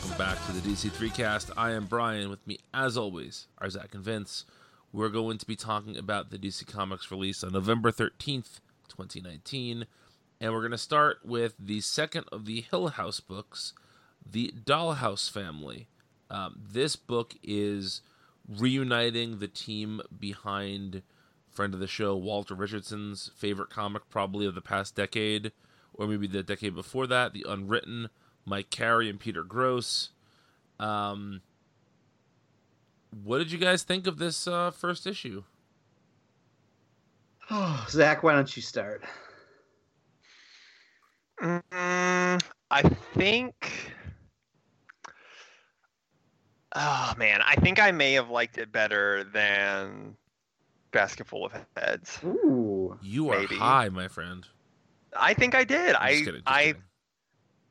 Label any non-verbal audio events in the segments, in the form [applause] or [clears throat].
Welcome back to the DC3cast. I am Brian. With me, as always, are Zach and Vince. We're going to be talking about the DC Comics release on November 13th, 2019. And we're going to start with the second of the Hill House books, The Dollhouse Family. Um, this book is reuniting the team behind friend of the show, Walter Richardson's favorite comic, probably of the past decade, or maybe the decade before that, The Unwritten Mike Carey and Peter Gross. Um, what did you guys think of this uh, first issue? Oh, [sighs] Zach, why don't you start? Mm, I think. Oh man, I think I may have liked it better than Basketful of Heads. Ooh, You are Maybe. high, my friend. I think I did. I'm just kidding, just I kidding.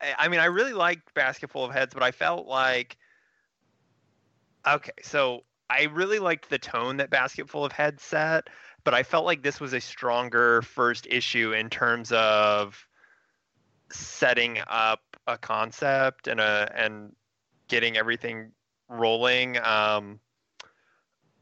I mean, I really liked Basketful of Heads, but I felt like okay, so I really liked the tone that Basketful of Heads set, but I felt like this was a stronger first issue in terms of setting up a concept and a and getting everything rolling. Um,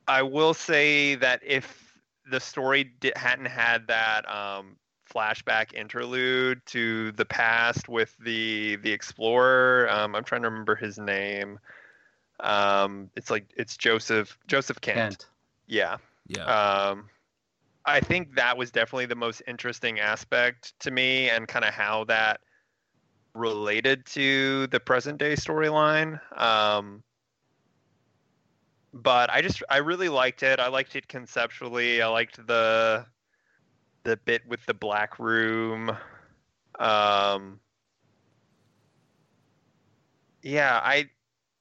I will say that if the story hadn't had that um, flashback interlude to the past with the the explorer, um, I'm trying to remember his name. Um, it's like it's Joseph Joseph Kent. Kent. Yeah. Yeah. Um, I think that was definitely the most interesting aspect to me, and kind of how that related to the present day storyline. Um, but I just I really liked it. I liked it conceptually. I liked the the bit with the black room. Um, yeah, I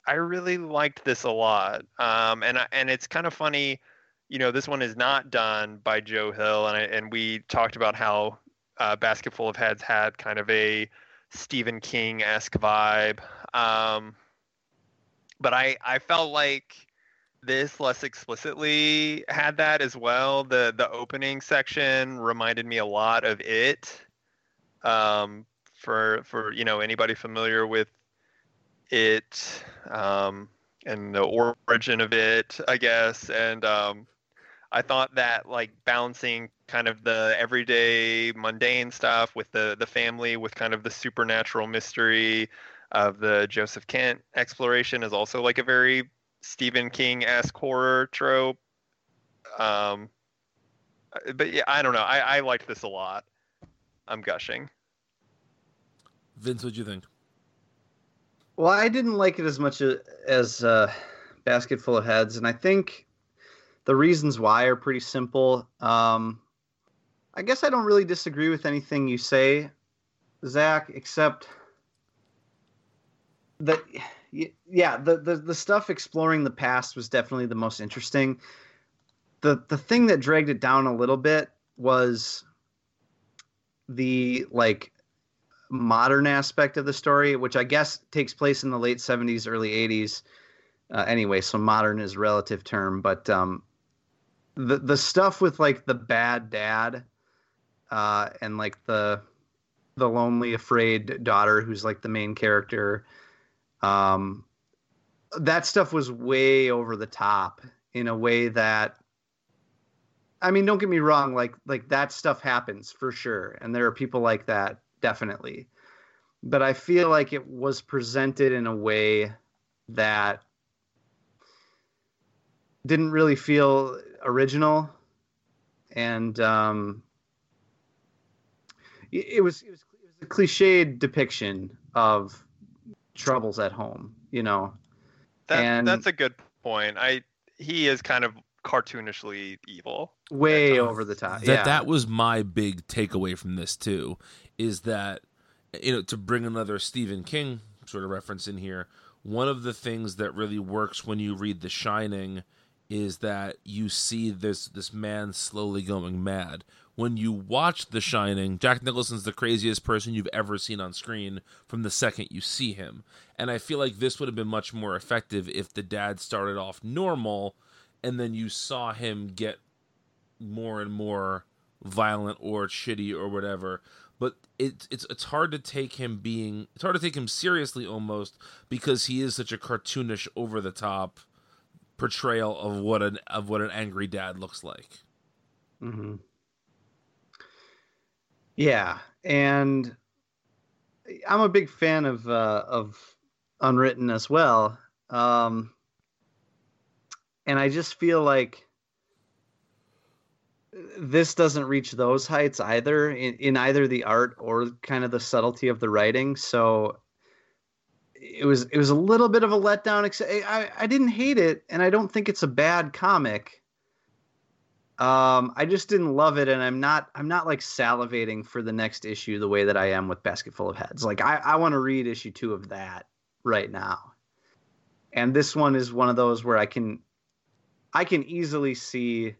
I really liked this a lot. Um, and and it's kind of funny, you know, this one is not done by Joe Hill, and I, and we talked about how uh, Basketful of Heads had kind of a Stephen King esque vibe. Um, but I I felt like this less explicitly had that as well. The the opening section reminded me a lot of it. Um, for for you know anybody familiar with it um, and the origin of it, I guess. And um, I thought that like balancing kind of the everyday mundane stuff with the the family with kind of the supernatural mystery of the Joseph Kent exploration is also like a very Stephen King esque horror trope. Um, but yeah, I don't know. I, I liked this a lot. I'm gushing. Vince, what'd you think? Well, I didn't like it as much as uh, Basket Full of Heads, and I think the reasons why are pretty simple. Um, I guess I don't really disagree with anything you say, Zach, except that, y- yeah, the, the the stuff exploring the past was definitely the most interesting. the The thing that dragged it down a little bit was the like modern aspect of the story, which I guess takes place in the late 70s, early 80s. Uh, anyway, so modern is a relative term, but um, the the stuff with like the bad dad uh, and like the the lonely, afraid daughter, who's like the main character. Um, that stuff was way over the top in a way that I mean, don't get me wrong, like like that stuff happens for sure, and there are people like that definitely. But I feel like it was presented in a way that didn't really feel original, and um, it, it was it was it was a cliched depiction of troubles at home, you know. That, And- that's a good point. I he is kind of cartoonishly evil. Way over the top. that yeah. that was my big takeaway from this too is that you know to bring another Stephen King sort of reference in here one of the things that really works when you read The Shining is that you see this this man slowly going mad when you watch The Shining Jack Nicholson's the craziest person you've ever seen on screen from the second you see him and I feel like this would have been much more effective if the dad started off normal and then you saw him get more and more violent or shitty or whatever. but it's it's it's hard to take him being it's hard to take him seriously almost because he is such a cartoonish over the top portrayal of what an of what an angry dad looks like. Mm-hmm. Yeah, and I'm a big fan of uh, of Unwritten as well. Um, and I just feel like this doesn't reach those heights either in, in either the art or kind of the subtlety of the writing. So it was it was a little bit of a letdown. I I didn't hate it, and I don't think it's a bad comic. Um, I just didn't love it, and I'm not I'm not like salivating for the next issue the way that I am with Basketful of Heads. Like I I want to read issue two of that right now, and this one is one of those where I can I can easily see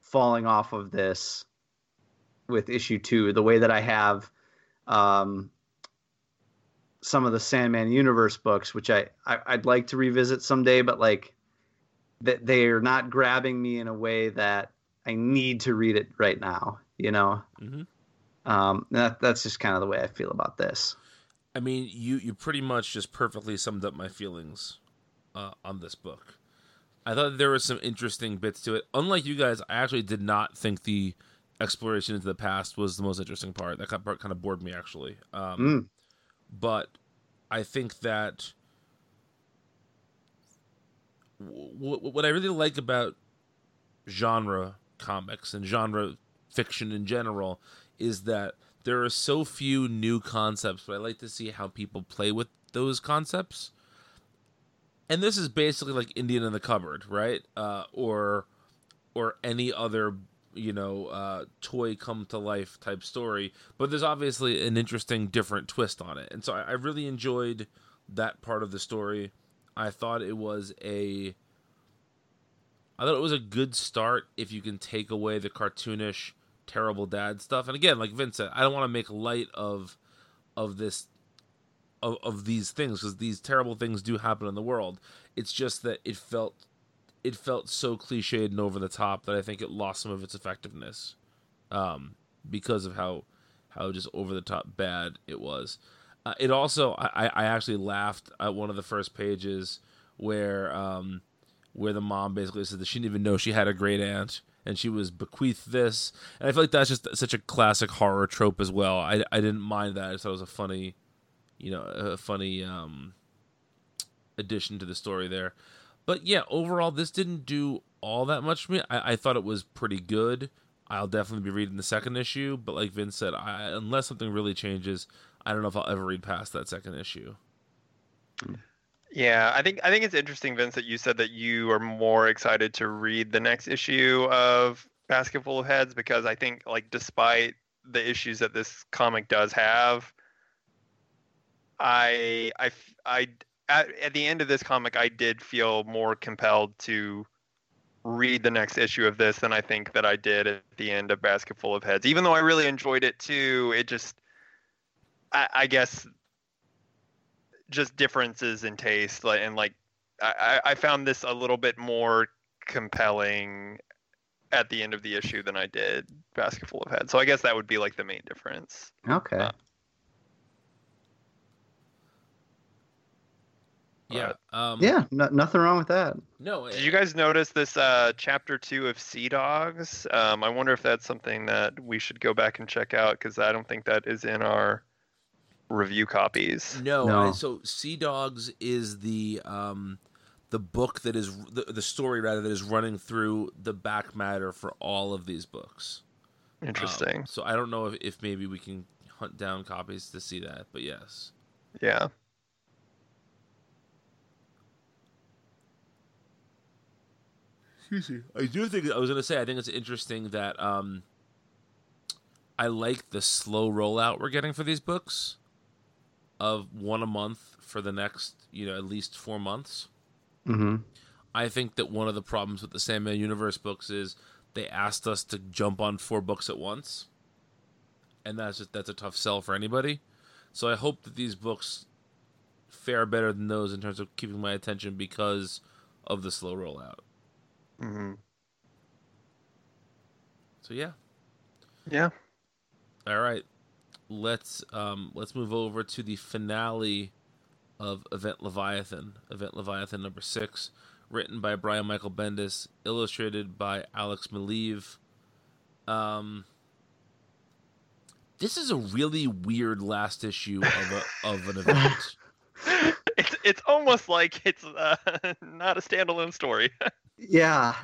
falling off of this with issue two the way that I have um, some of the Sandman Universe books, which I, I would like to revisit someday, but like that they are not grabbing me in a way that I need to read it right now. You know, mm-hmm. um, that that's just kind of the way I feel about this. I mean, you you pretty much just perfectly summed up my feelings uh, on this book. I thought there were some interesting bits to it. Unlike you guys, I actually did not think the exploration into the past was the most interesting part. That part kind of bored me actually. Um, mm. But I think that what I really like about genre comics and genre fiction in general is that there are so few new concepts, but I like to see how people play with those concepts. And this is basically like Indian in the cupboard, right? Uh, or or any other you know uh, toy come to life type story. But there's obviously an interesting, different twist on it, and so I, I really enjoyed that part of the story. I thought it was a I thought it was a good start if you can take away the cartoonish terrible dad stuff. And again, like Vince said, I don't want to make light of of this of, of these things because these terrible things do happen in the world. It's just that it felt it felt so cliched and over the top that I think it lost some of its effectiveness um, because of how how just over the top bad it was. Uh, it also, I, I actually laughed at one of the first pages where um, where the mom basically said that she didn't even know she had a great aunt and she was bequeathed this. And I feel like that's just such a classic horror trope as well. I, I didn't mind that. I thought it was a funny, you know, a funny um, addition to the story there. But yeah, overall, this didn't do all that much for me. I, I thought it was pretty good. I'll definitely be reading the second issue, but like Vince said, I, unless something really changes, I don't know if I'll ever read past that second issue. Yeah, I think I think it's interesting, Vince, that you said that you are more excited to read the next issue of Basketful of Heads because I think, like, despite the issues that this comic does have, I I I at, at the end of this comic, I did feel more compelled to read the next issue of this than I think that I did at the end of Basketful of Heads. Even though I really enjoyed it too, it just I, I guess just differences in taste like and like I, I found this a little bit more compelling at the end of the issue than I did Basketful of Heads. So I guess that would be like the main difference. Okay. Uh, yeah. Um, yeah. No, nothing wrong with that. No. Did you guys notice this uh, chapter two of Sea Dogs? Um, I wonder if that's something that we should go back and check out because I don't think that is in our review copies. No, no. so Sea Dogs is the um the book that is the, the story rather that is running through the back matter for all of these books. Interesting. Um, so I don't know if, if maybe we can hunt down copies to see that, but yes. Yeah. Excuse me. I do think I was going to say I think it's interesting that um I like the slow rollout we're getting for these books of one a month for the next, you know, at least four months. Mm-hmm. I think that one of the problems with the Sandman Universe books is they asked us to jump on four books at once, and that's just, that's a tough sell for anybody. So I hope that these books fare better than those in terms of keeping my attention because of the slow rollout. Mm-hmm. So yeah, yeah. All right. Let's um, let's move over to the finale of Event Leviathan. Event Leviathan number six, written by Brian Michael Bendis, illustrated by Alex Maleev. Um, this is a really weird last issue of a, of an event. [laughs] it's it's almost like it's uh, [laughs] not a standalone story. [laughs] Yeah.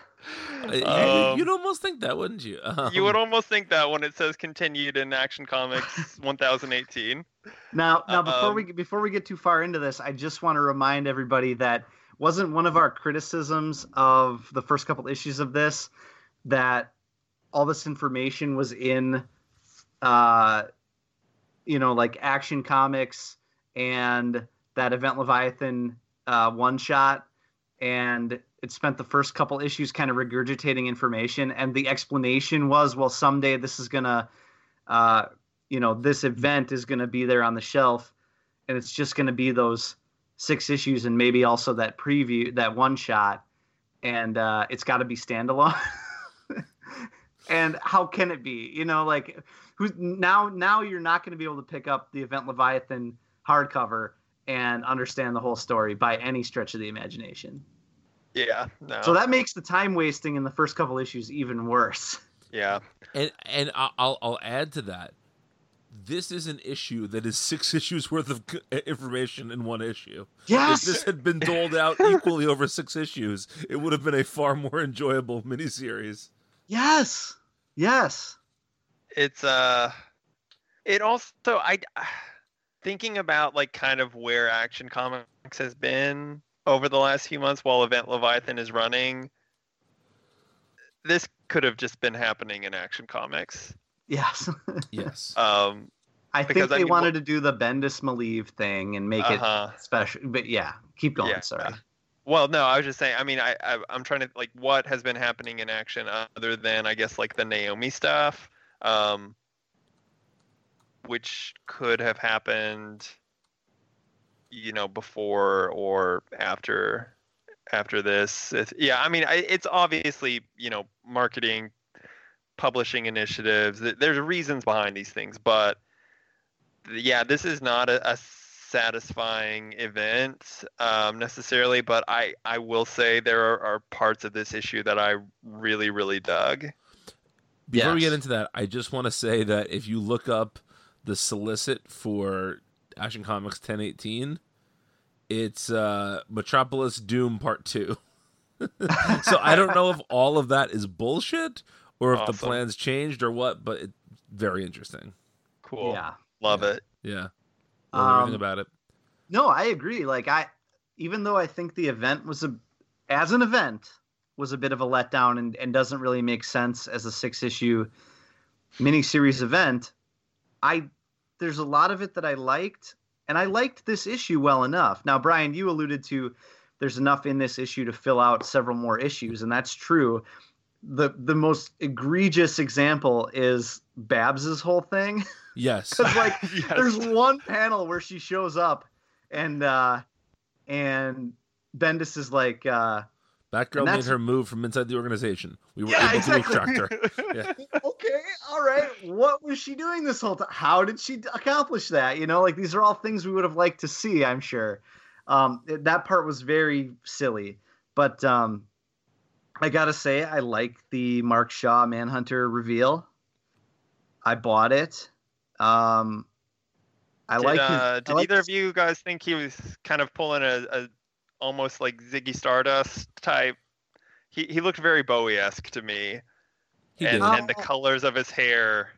Uh, Um, You'd almost think that, wouldn't you? Um, [laughs] you would almost think that when it says continued in Action Comics [laughs] 1018. Now, now before Um, we before we get too far into this, I just want to remind everybody that wasn't one of our criticisms of the first couple issues of this that all this information was in, uh, you know, like Action Comics and that Event Leviathan uh, one shot, and it spent the first couple issues kind of regurgitating information, and the explanation was, well, someday this is gonna. Uh, you know this event is to be there on the shelf and it's just to be those six issues and maybe also that preview that one shot and uh, it's got to be standalone [laughs] and how can it be you know like who's now now you're not to be able to pick up the event leviathan hardcover and understand the whole story by any stretch of the imagination Yeah, no. so that makes the time wasting in the first couple issues even worse yeah. And and I- I'll I'll add to that. This is an issue that is six [laughs] issues worth of information in one issue. yes If this had been doled out [laughs] equally over six issues, it would have been a far more enjoyable miniseries. yes yes It's uh it also I [sighs] thinking about like kind of where Action Comics has been over the last few months while Event Leviathan is running. This could have just been happening in Action Comics. yes [laughs] Yes. Um I Because, think I they mean, wanted to do the Bendis Maleev thing and make uh-huh. it special. But yeah, keep going. Yeah. Sorry. Well, no, I was just saying. I mean, I, I I'm trying to like what has been happening in action other than I guess like the Naomi stuff, um, which could have happened, you know, before or after after this. It's, yeah, I mean, I, it's obviously you know marketing, publishing initiatives. There's reasons behind these things, but yeah, this is not a, a satisfying event um, necessarily, but I, I will say there are, are parts of this issue that I really, really dug. Before we get into that, I just want to say that if you look up the solicit for Action Comics 1018, it's uh, Metropolis Doom Part 2. [laughs] so I don't know if all of that is bullshit or if the plans changed or what, but it's very interesting. Cool. Yeah. Love it. Yeah. Love everything Um, about it. No, I agree. Like I, even though I think the event was a, as an event, was a bit of a letdown and, and doesn't really make sense as a six issue miniseries event. I there's a lot of it that I liked, and I liked this issue well enough. Now, Brian, you alluded to there's enough in this issue to fill out several more issues, and that's true. The the most egregious example is Babs's whole thing. Yes. [laughs] Because like [laughs] Yes. there's one panel where she shows up and uh and Bendis is like uh Batgirl and made her move from inside the organization. We were Yeah, able exactly. to extract her. [laughs] Yeah. okay all right what was she doing this whole time how did she accomplish that you know like these are all things we would have liked to see i'm sure um it- that part was very silly but um i gotta say i like the mark shaw manhunter reveal i bought it um i did like his, uh, I did like either his- of you guys think he was kind of pulling a, a almost like Ziggy Stardust type? He he looked very Bowie esque to me, He and, did. Oh. and the oh. colors of his hair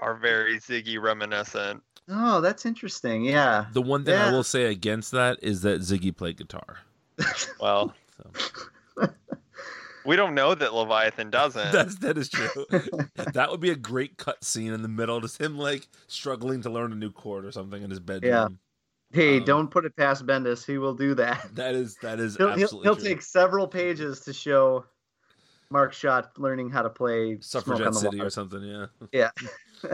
are very Ziggy reminiscent. Oh, that's interesting. Yeah. The one thing I will say against that is that Ziggy played guitar. [laughs] Well, So we don't know that Leviathan doesn't. [laughs] that's that is true. [laughs] that would be a great cut scene in the middle, just him like struggling to learn a new chord or something in his bedroom. Hey, Um, don't put it past Bendis. He will do that. [laughs] That is that is He'll, he'll, he'll true. take several pages to show Mark Shaw learning how to play Smoke Suffragette on the City Water. or something. Yeah. [laughs] Yeah. [laughs]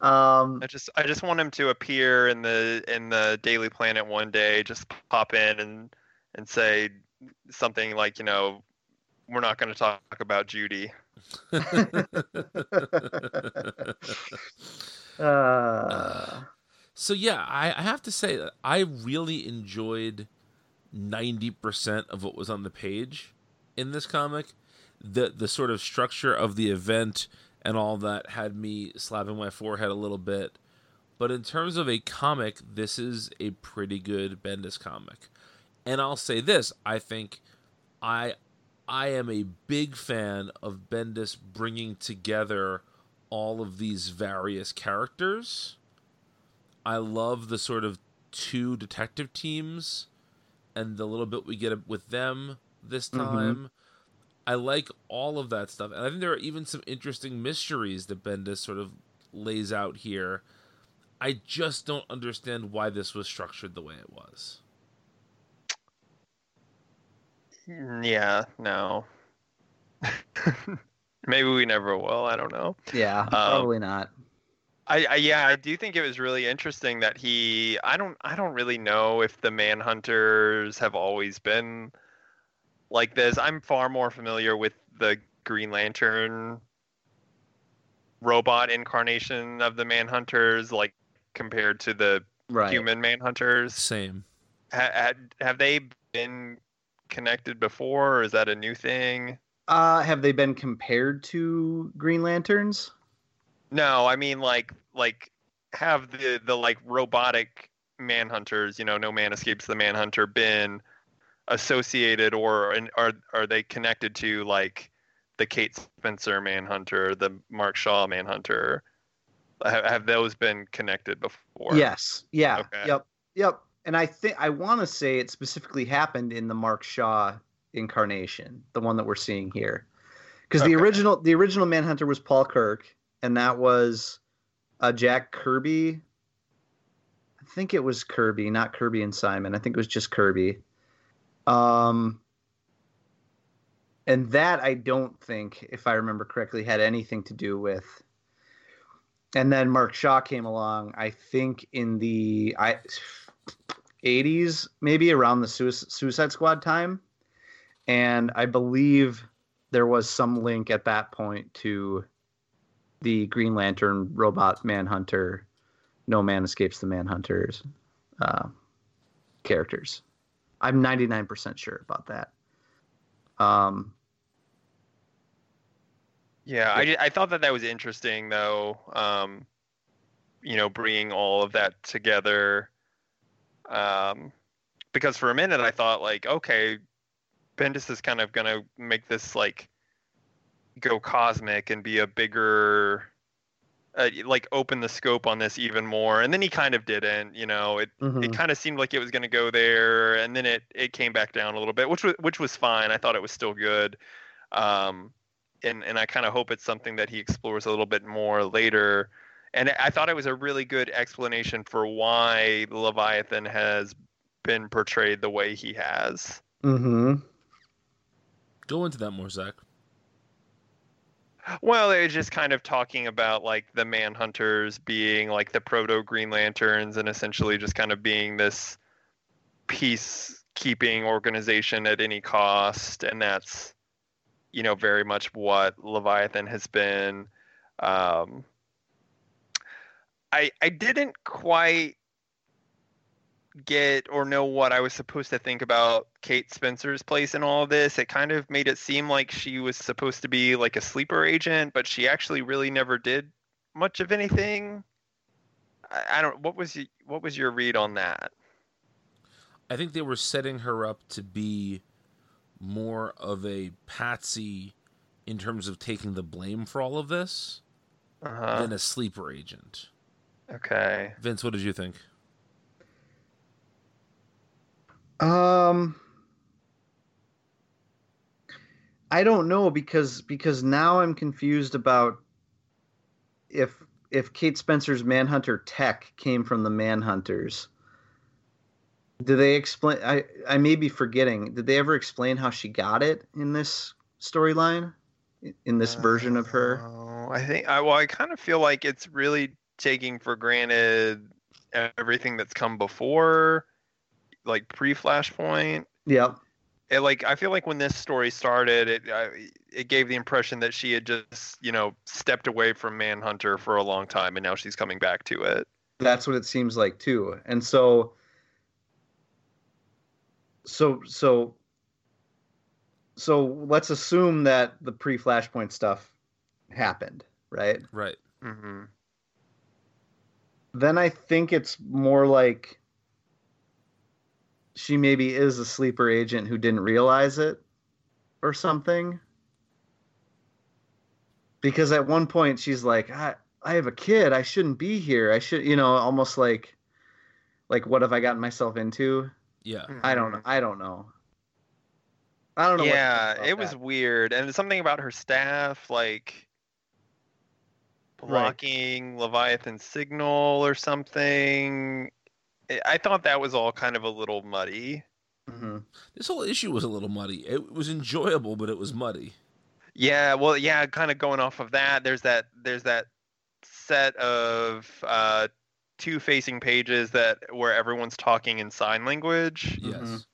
um, I just I just want him to appear in the in the Daily Planet one day, just pop in and and say something like, you know, we're not going to talk about Judy. Uh, So yeah, I, I have to say that I really enjoyed ninety percent of what was on the page in this comic. The the sort of structure of the event and all that had me slapping my forehead a little bit. But in terms of a comic, this is a pretty good Bendis comic. And I'll say this, I think I I am a big fan of Bendis bringing together all of these various characters. I love the sort of two detective teams and the little bit we get with them this Mhm. time. I like all of that stuff. And I think there are even some interesting mysteries that Bendis sort of lays out here. I just don't understand why this was structured the way it was. Mm, Yeah, no. [laughs] Maybe we never will. I don't know. yeah, probably not. I, I yeah, I do think it was really interesting that he. I don't. I don't really know if the Manhunters have always been like this. I'm far more familiar with the Green Lantern robot incarnation of the Manhunters, like compared to the Right. human Manhunters. Same. Ha, had, have they been connected before, or is that a new thing? Uh, have they been compared to Green Lanterns? No, I mean like like have the the like robotic manhunters, you know, no man escapes the manhunter been associated or and are are they connected to like the Kate Spencer manhunter, the Mark Shaw manhunter? Have, have those been connected before? Yes. Yeah. Okay. Yep. Yep. And I think I want to say it specifically happened in the Mark Shaw incarnation, the one that we're seeing here, because the original the original Manhunter was Paul Kirk, and that was uh, Jack Kirby. I think it was Kirby, not Kirby and Simon. I think it was just Kirby. Um, and that I don't think, if I remember correctly, had anything to do with and then Mark Shaw came along. I think in the I, 80s, maybe around the Suicide Squad time, and I believe there was some link at that point to the Green Lantern robot Manhunter. No man escapes the Manhunters uh, characters. I'm 99% sure about that. Um, Yeah, I, I thought that that was interesting though. Um, you know, bringing all of that together. Um, because for a minute I thought like, okay, Bendis is kind of gonna make this like go cosmic and be a bigger, uh, like open the scope on this even more. And then he kind of didn't. You know, it mhm. it kind of seemed like it was going to go there and then it it came back down a little bit which was which was fine i thought it was still good um and and i kind of hope it's something that he explores a little bit more later and i thought it was a really good explanation for why leviathan has been portrayed the way he has Mm Mhm. Go into that more, Zach. Well, was just kind of talking about like the Manhunters being like the proto Green Lanterns and essentially just kind of being this peacekeeping organization at any cost. And that's, you know, very much what Leviathan has been. Um, I, I didn't quite get or know what I was supposed to think about Kate Spencer's place in all of this. It kind of made it seem like she was supposed to be like a sleeper agent, but she actually really never did much of anything. I, I don't. What was y- what was your read on that? I think they were setting her up to be more of a patsy in terms of taking the blame for all of this Uh-huh. than a sleeper agent. Okay. Vince, what did you think? Um, I don't know because because now I'm confused about if if Kate Spencer's Manhunter tech came from the Manhunters. Do they explain? I I may be forgetting. Did they ever explain how she got it in this storyline? In this version of her? Oh, I think. I, well, I kind of feel like it's really taking for granted everything that's come before, like pre-Flashpoint. Yep. it like I feel like when this story started, it uh, it gave the impression that she had just you know stepped away from Manhunter for a long time, and now she's coming back to it. That's what it seems like too. And so, so so so let's assume that the pre-flashpoint stuff happened, right? Right. Mm-hmm. Then I think it's more like she maybe is a sleeper agent who didn't realize it or something. Because at one point she's like, I, I have a kid. I shouldn't be here. I should, you know, almost like, like what have I gotten myself into? Yeah. Hmm. I don't know. I don't know. I don't know. what to think Yeah, about it was that. weird, and something about her staff, like Right. blocking Leviathan signal or something. I- I thought that was all kind of a little muddy. Mhm. This whole issue was a little muddy. It was enjoyable, but it was muddy. Yeah, well, yeah, kind of going off of that. There's that. There's that set of uh, two facing pages that where everyone's talking in sign language. Yes. Mhm.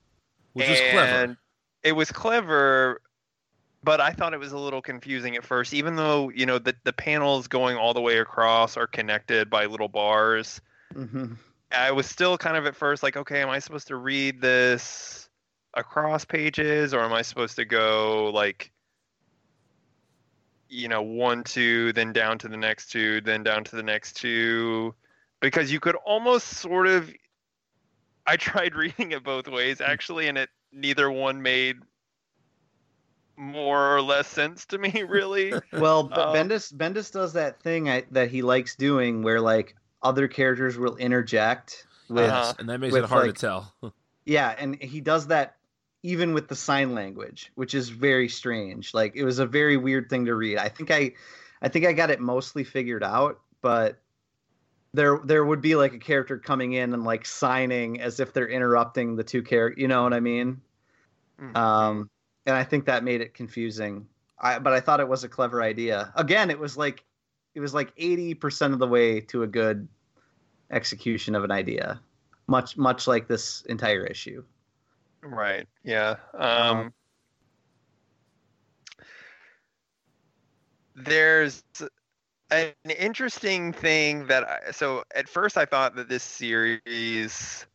Which was clever. and it was clever but i thought it was a little confusing at first even though you know the, the panels going all the way across are connected by little bars Mhm. I was still kind of at first like okay am i supposed to read this across pages or am i supposed to go like you know one two then down to the next two then down to the next two? Because you could almost sort of i tried [laughs] reading it both ways actually and it neither one made more or less sense to me [laughs] really. [laughs] Well, Um, Bendis Bendis does that thing I, that he likes doing, where like other characters will interject with Uh-huh. Yes, and that makes with, it hard like- to tell. [laughs] yeah, and he does that even with the sign language, which is very strange. Like it was a very weird thing to read. I think I, I think I got it mostly figured out, but there there would be like a character coming in and like signing as if they're interrupting the two characters. You know what I mean? Mhm. um, and I think that made it confusing. I, but I thought it was a clever idea. Again, it was like it was like eighty percent of the way to a good execution of an idea, much much like this entire issue. Right. Yeah. Um, Um, there's an interesting thing that I, so at first I thought that this series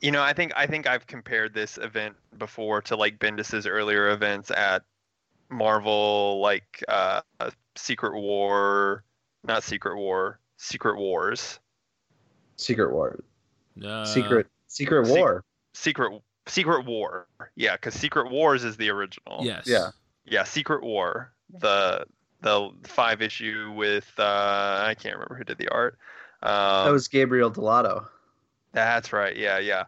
you know, I think I think I've compared this event before to like Bendis's earlier events at Marvel like uh Secret War, not Secret War, Secret Wars. Secret War, Uh, Secret Secret Sec- War. Secret Secret War. Yeah, cuz Secret Wars is the original. Yes. Yeah. Yeah, Secret War, the the five issue with uh, I can't remember who did the art. Um, that was Gabriel Dell'Otto. that's right. Yeah, yeah.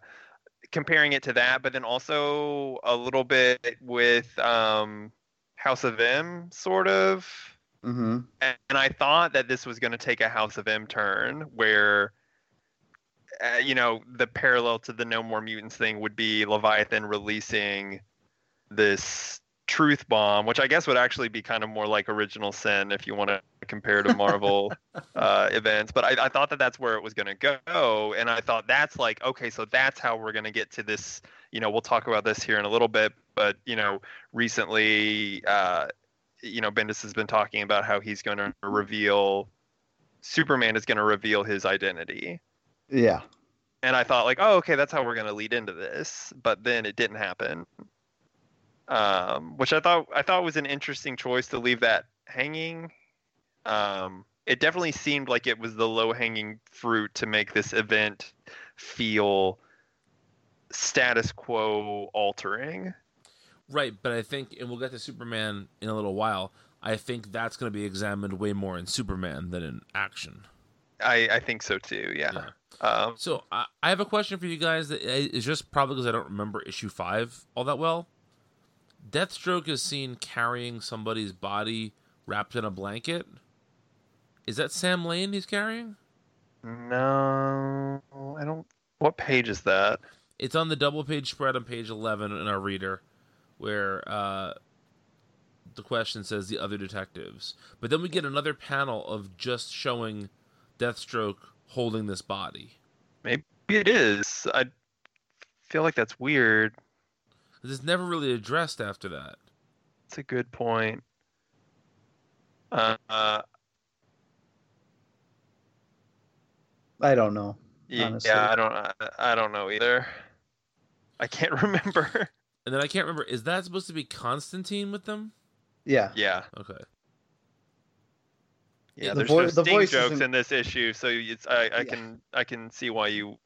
Comparing it to that, but then also a little bit with um, House of M, sort of. Mm-hmm. And, and I thought that this was going to take a House of M turn, where uh, you know the parallel to the No More Mutants thing would be Leviathan releasing this truth bomb, which I guess would actually be kind of more like Original Sin if you want to compare to Marvel [laughs] uh, events. But I, I thought that that's where it was going to go, and I thought that's like okay, so that's how we're going to get to this. You know, we'll talk about this here in a little bit, but you know, recently, uh, you know, Bendis has been talking about how he's going to reveal. Superman is going to reveal his identity Yeah. and I thought like, oh, okay, that's how we're gonna lead into this, but then it didn't happen. Um, which I thought I thought was an interesting choice to leave that hanging. Um, it definitely seemed like it was the low hanging fruit to make this event feel status quo altering. Right, but I think, and we'll get to Superman in a little while. I think that's going to be examined way more in Superman than in action. I, I think so too. Yeah. Yeah. Um, So I, I have a question for you guys. That is just probably because I don't remember issue five all that well. Deathstroke is seen carrying somebody's body wrapped in a blanket. Is that Sam Lane he's carrying? no, I don't. What page is that? It's on the double page spread on page 11 in our reader, where uh, the question says the other detectives. But then we get another panel of just showing Deathstroke holding this body. Maybe it is. I feel like that's weird. It's never really addressed after that. It's a good point. Uh, uh, I don't know. yeah, Honestly. I don't. I, I don't know either. I can't [laughs] remember. And then I can't remember. Is that supposed to be Constantine with them? Yeah. yeah, Okay. yeah. The there's vo- no the sting voice jokes isn't- in this issue, so it's I, I Yeah. can I can see why you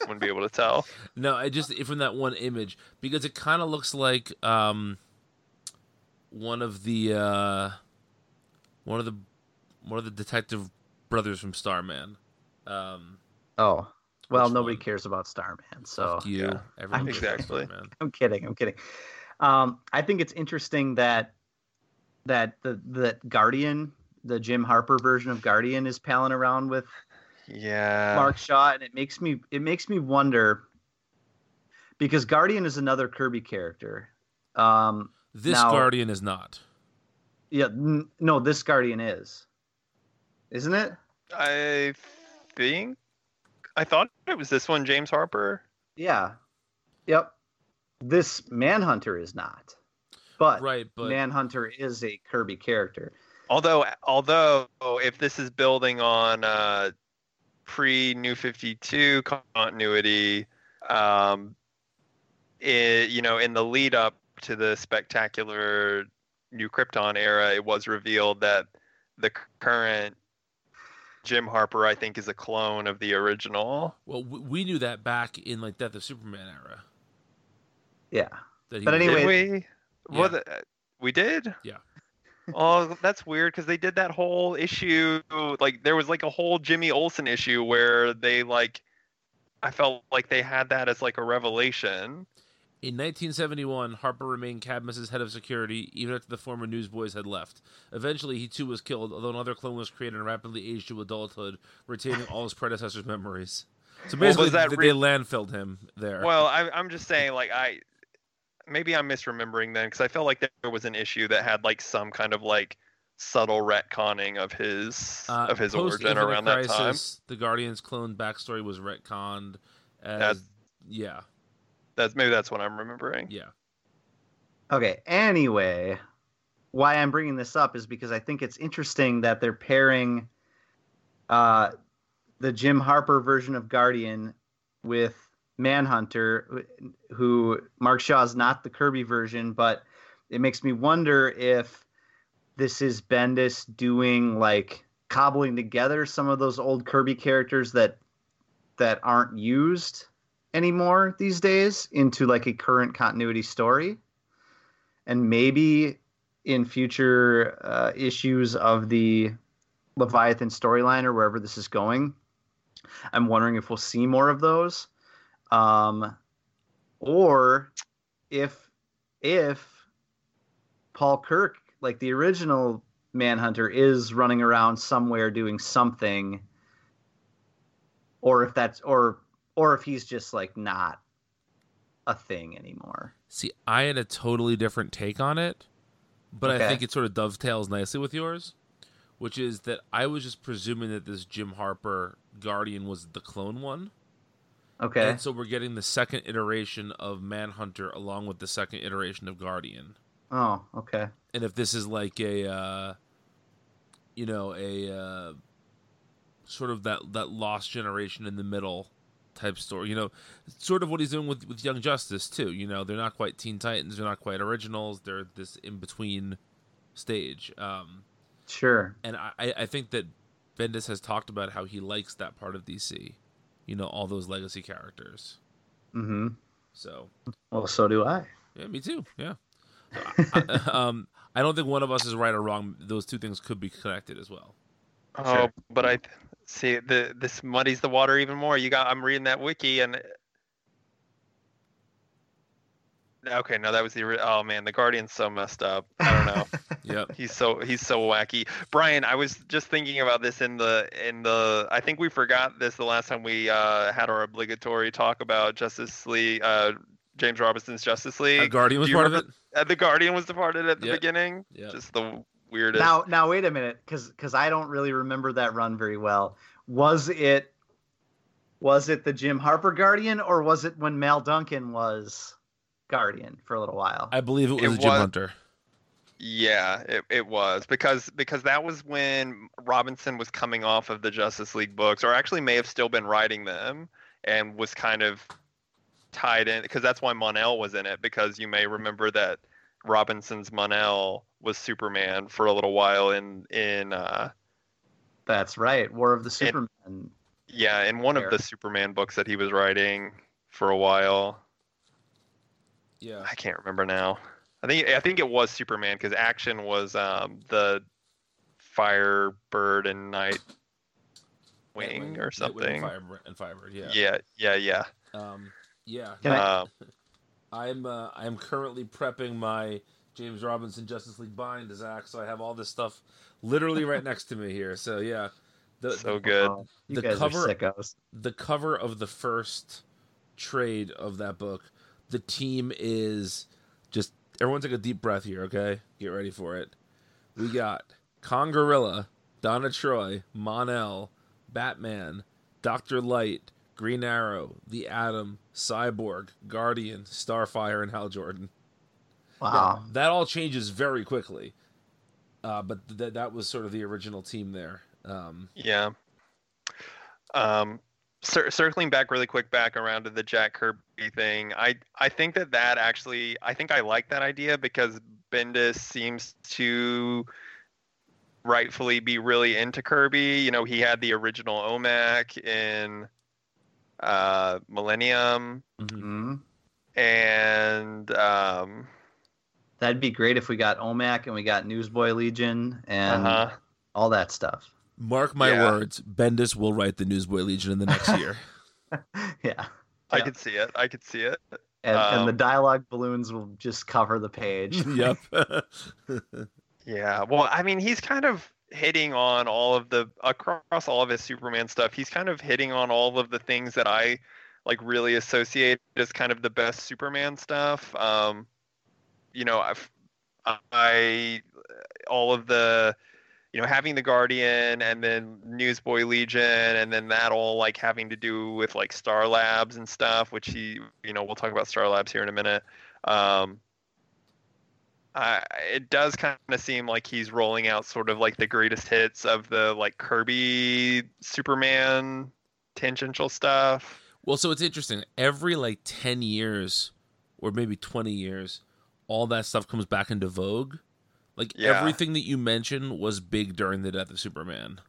wouldn't be able to tell. No, I just from that one image because it kind of looks like um one of the uh one of the one of the detective brothers from Starman. Um, Oh. Well, Which nobody one? cares about Starman, so fuck you, yeah. everyone I'm Exactly. Starman. I'm kidding. I'm kidding. Um, I think it's interesting that that the that Guardian, the Jim Harper version of Guardian, is palling around with Yeah. Mark Shaw, and it makes me it makes me wonder because Guardian is another Kirby character. Um, This Now- Guardian is not. yeah, n- no, this Guardian is, isn't it? I think I thought it was this one, James Harper. Yeah, yep. This Manhunter is not, but, right, but Manhunter is a Kirby character. Although, although if this is building on uh, pre New Fifty Two continuity, um, it, you know, in the lead up to the spectacular New Krypton era, it was revealed that the current Jim Harper, I think, is a clone of the original. well, we, we knew that back in like Death of Superman era. Yeah, That he But anyway- did we? Yeah. Well, th- uh, we did. Yeah. Oh, that's weird because they did that whole issue. Like there was like a whole Jimmy Olsen issue where they like, I felt like they had that as like a revelation. In 1971, Harper remained Cadmus's head of security even after the former newsboys had left. Eventually, he too was killed, although another clone was created and rapidly aged to adulthood, retaining all his predecessor's memories. So Well, basically, that th- re- they landfilled him there. Well, I, I'm just saying like I, maybe I'm misremembering then because I felt like there was an issue that had like some kind of like subtle retconning of his Uh, of his origin around that time. The Guardian's clone backstory was retconned. As, That's- yeah, That's maybe that's what I'm remembering. yeah. Okay. Anyway, why I'm bringing this up is because I think it's interesting that they're pairing uh, the Jim Harper version of Guardian with Manhunter, who- who Mark Shaw's not the Kirby version, but it makes me wonder if this is Bendis doing like cobbling together some of those old Kirby characters that that aren't used anymore these days into like a current continuity story. And maybe in future uh, issues of the Leviathan storyline or wherever this is going, I'm wondering if we'll see more of those, um, or if if Paul Kirk, like the original Manhunter, is running around somewhere doing something, or if that's or or if he's just like not a thing anymore. See, I had a totally different take on it, but I think it sort of dovetails nicely with yours, which is that I was just presuming that this Jim Harper Guardian was the clone one. Okay. And so we're getting the second iteration of Manhunter along with the second iteration of Guardian. Oh, okay. And if this is like a uh you know, a uh sort of that that lost generation in the middle type story, you know, sort of what he's doing with with Young Justice too, you know, they're not quite Teen Titans, they're not quite originals, they're this in between stage. Um Sure. and I, I I think that Bendis has talked about how he likes that part of DC. You know, all those legacy characters. Mm-hmm. So Well, so do I. Yeah, me too. Yeah. I, [laughs] I- um, I don't think one of us is right or wrong. Those two things could be connected as well. Oh, Sure. but I see the this muddies the water even more. You got I'm reading that wiki and okay, no, that was the oh man, the Guardian's so messed up. I don't know. [laughs] Yep. he's so he's so wacky. Brian, I was just thinking about this in the in the I think we forgot this the last time we uh, had our obligatory talk about Justice League, uh, James Robinson's Justice League. Guardian was part of it. Uh, the Guardian was departed at the Yep. beginning. Yeah. Just the weirdest. now, now wait a minute, because because I don't really remember that run very well. Was it was it the Jim Harper Guardian, or was it when Mal Duncan was Guardian for a little while. I believe it was It Jim was- Hunter. Yeah, it, it was because because that was when Robinson was coming off of the Justice League books, or actually may have still been writing them, and was kind of tied in because that's why Monel was in it because you may remember that Robinson's Monel was Superman for a little while in in uh, That's right. War of the Supermen. yeah in one Fair. of the Superman books that he was writing for a while. Yeah. I can't remember now. I think I think it was Superman because Action was um, the Firebird and Night Wing Nightwing- or Nightwing something. And Firebird, and Firebird, yeah. Yeah, yeah, yeah. Um, yeah. Can I- Uh, I'm uh, I'm currently prepping my James Robinson Justice League bind, Zach. So I have all this stuff literally right next to me here. So yeah, the so good. You the guys cover- are sickos. the cover of the first trade of that book, the team is just everyone take a deep breath here, okay? Get ready for it. We got Congorilla, Donna Troy, Monel, Batman, Doctor Light, Green Arrow, The Atom, Cyborg, Guardian, Starfire, and Hal Jordan. Wow. That all changes very quickly. Uh, but th- that was sort of the original team there. Um, Yeah. Um, cir- circling back really quick back around to the Jack Kirby thing, I I think that that actually I think I like that idea because Bendis seems to rightfully be really into Kirby. You know, he had the original OMAC in uh, Millennium, mhm. Mhm. and um, That'd be great if we got OMAC and we got Newsboy Legion and uh-huh. all that stuff. Mark my Yeah. words, Bendis will write the Newsboy Legion in the next [laughs] year. yeah. I Yeah. could see it. I could see it. And, and the Um, dialogue balloons will just cover the page. [laughs] yep. [laughs] Yeah, well, I mean, he's kind of hitting on all of the across all of his Superman stuff. He's kind of hitting on all of the things that I like really associate as kind of the best Superman stuff. Um, you know, I've I all of the you know having the Guardian and then Newsboy Legion and then that all like having to do with like Star Labs and stuff, which he you know we'll talk about Star Labs here in a minute. Um, I, it does kind of seem like he's rolling out sort of like the greatest hits of the like Kirby Superman tangential stuff. well, so it's interesting. Every like 10 years or maybe 20 years, all that stuff comes back into vogue. Like Yeah. everything that you mentioned was big during the death of Superman.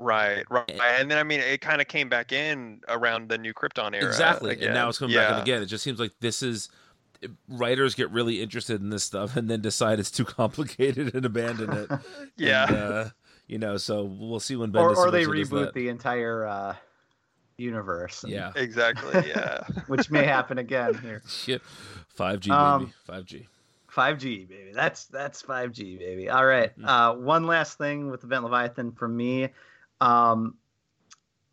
Right, right. And then I mean it kind of came back in around the new Krypton era. exactly. again. And now it's coming back in again. It just seems like this is writers get really interested in this stuff and then decide it's too [laughs] complicated and abandon it. [laughs] Yeah. And, uh, you know, so we'll see when or, Bendis or they reboot that. the entire uh, universe. and- Yeah. Exactly. Yeah. [laughs] Which may happen again here. Shit. 5G, Um, baby. 5G. 5G, baby. That's that's 5G, baby. All right. Mhm. Uh, one last thing with Event Leviathan for me. Um,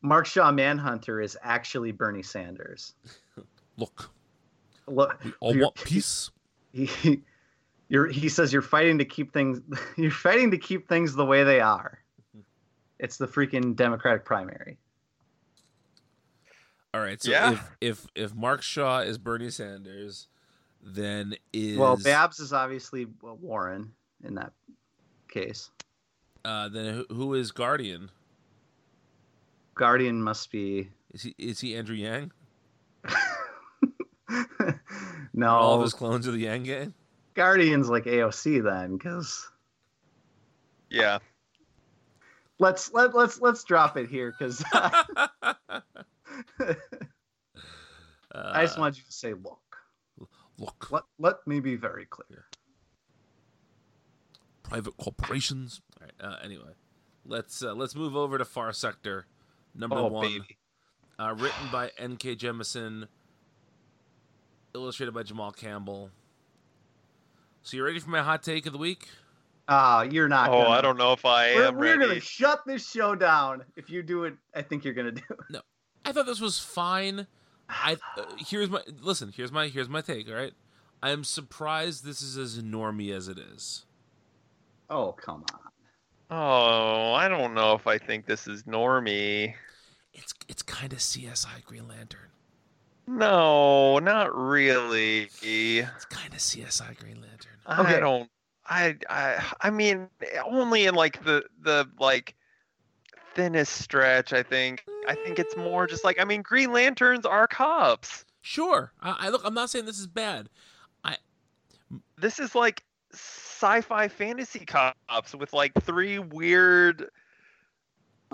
Mark Shaw Manhunter is actually Bernie Sanders. Look, Look, we all want [laughs] peace. he, you're, he says you're fighting to keep things. [laughs] You're fighting to keep things the way they are. It's the freaking Democratic primary. All right. So Yeah. if if if Mark Shaw is Bernie Sanders, then is Well, Babs is obviously Warren in that case. uh, then who, who is Guardian? Guardian must be. Is he is he Andrew Yang? [laughs] no, All of his clones are the Yang gang. Guardian's like AOC then, because Yeah. let's let let's let's drop it here because [laughs] I just Uh, want you to say, look, look, let let me be very clear. private corporations. All right. Uh, anyway, let's uh, let's move over to Far Sector number Oh, one. baby. Uh, written by N.K. Jemisin, illustrated by Jamal Campbell. So you ready for my hot take of the week? Ah, you're not. Oh, gonna, I don't know if I We're, am we're ready. gonna shut this show down if you do it. I think you're gonna do. It. No, I thought this was fine. I uh, here's my listen. Here's my here's my take. All right, I am surprised this is as normy as it is. Oh, come on. Oh, I don't know if I think this is normie. It's it's kind of CSI Green Lantern. No, not really. It's kind of CSI Green Lantern. I Okay. don't. I I I mean, only in like the the like thinnest stretch. I think. I think it's more just like I mean, Green Lanterns are cops. Sure. I, I look. I'm not saying this is bad. I. This is like sci-fi fantasy cops with like three weird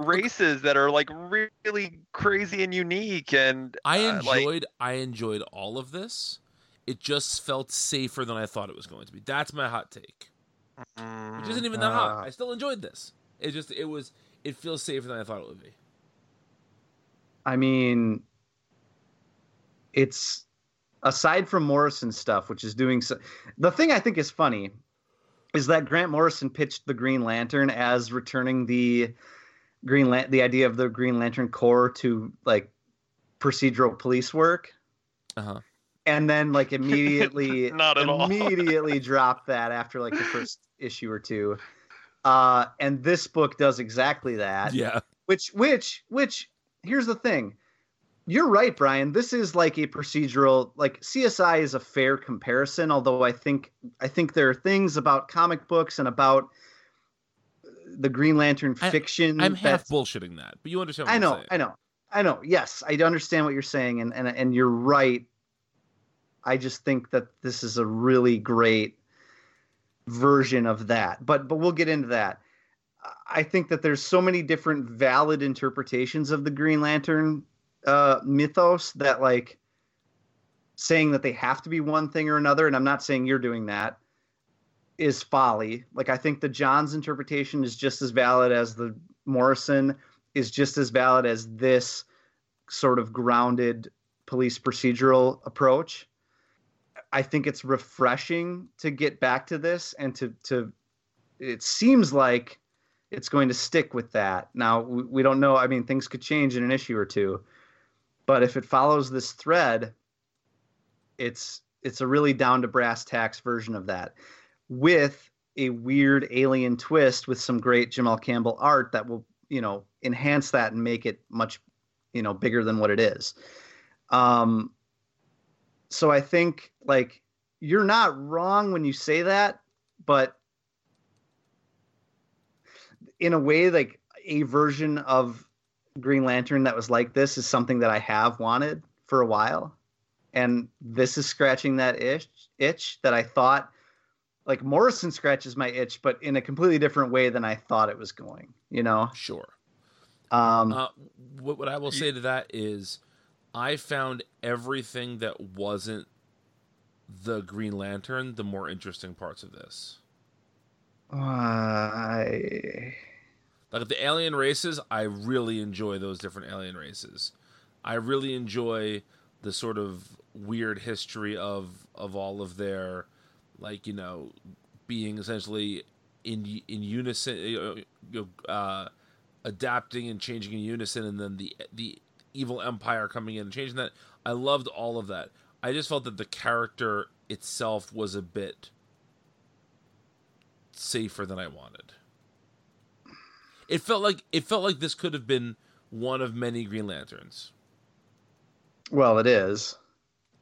races that are like really crazy and unique and I uh, like- enjoyed. I enjoyed all of this. It just felt safer than I thought it was going to be. That's my hot take. Which isn't even that hot. Uh. I still enjoyed this. It just. It was. It feels safer than I thought it would be. I mean, it's aside from Morrison stuff, which is doing so. The thing I think is funny is that Grant Morrison pitched the Green Lantern as returning the Green Lan- the idea of the Green Lantern Corps to like procedural police work, Uh huh. and then like immediately [laughs] Not at all. immediately [laughs] dropped that after like the first issue or two. Uh, and this book does exactly that Yeah. which which which here's the thing you're right brian this is like a procedural like csi is a fair comparison although i think i think there are things about comic books and about the green lantern I- fiction I'm half that's- bullshitting that, but you understand. What i I'm know saying. i know i know yes i understand what you're saying and and, and you're right i just think that this is a really great version of that but but we'll get into that I think that there's so many different valid interpretations of the Green Lantern uh, mythos that like saying that they have to be one thing or another, and I'm not saying you're doing that, is folly. Like I think the Johns interpretation is just as valid as the Morrison is just as valid as this sort of grounded police procedural approach. I think it's refreshing to get back to this and to to it seems like it's going to stick with that. Now we, don't know. I mean, things could change in an issue or two, but if it follows this thread, it's it's a really down to brass tacks version of that, with a weird alien twist with some great Jamal Campbell art that will you know enhance that and make it much you know bigger than what it is. Um, so I think like you're not wrong when you say that, but in a way like a version of green lantern that was like this is something that i have wanted for a while and this is scratching that itch itch that i thought like morrison scratches my itch but in a completely different way than i thought it was going you know Sure. um Uh, what, what I will say to that is, I found everything that wasn't the Green Lantern the more interesting parts of this. I Like the alien races, I really enjoy those different alien races. I really enjoy the sort of weird history of of all of their, like you know, being essentially in in unison, uh, adapting and changing in unison, and then the the evil empire coming in and changing that. I loved all of that. I just felt that the character itself was a bit safer than I wanted. It felt like it felt like this could have been one of many Green Lanterns. well it is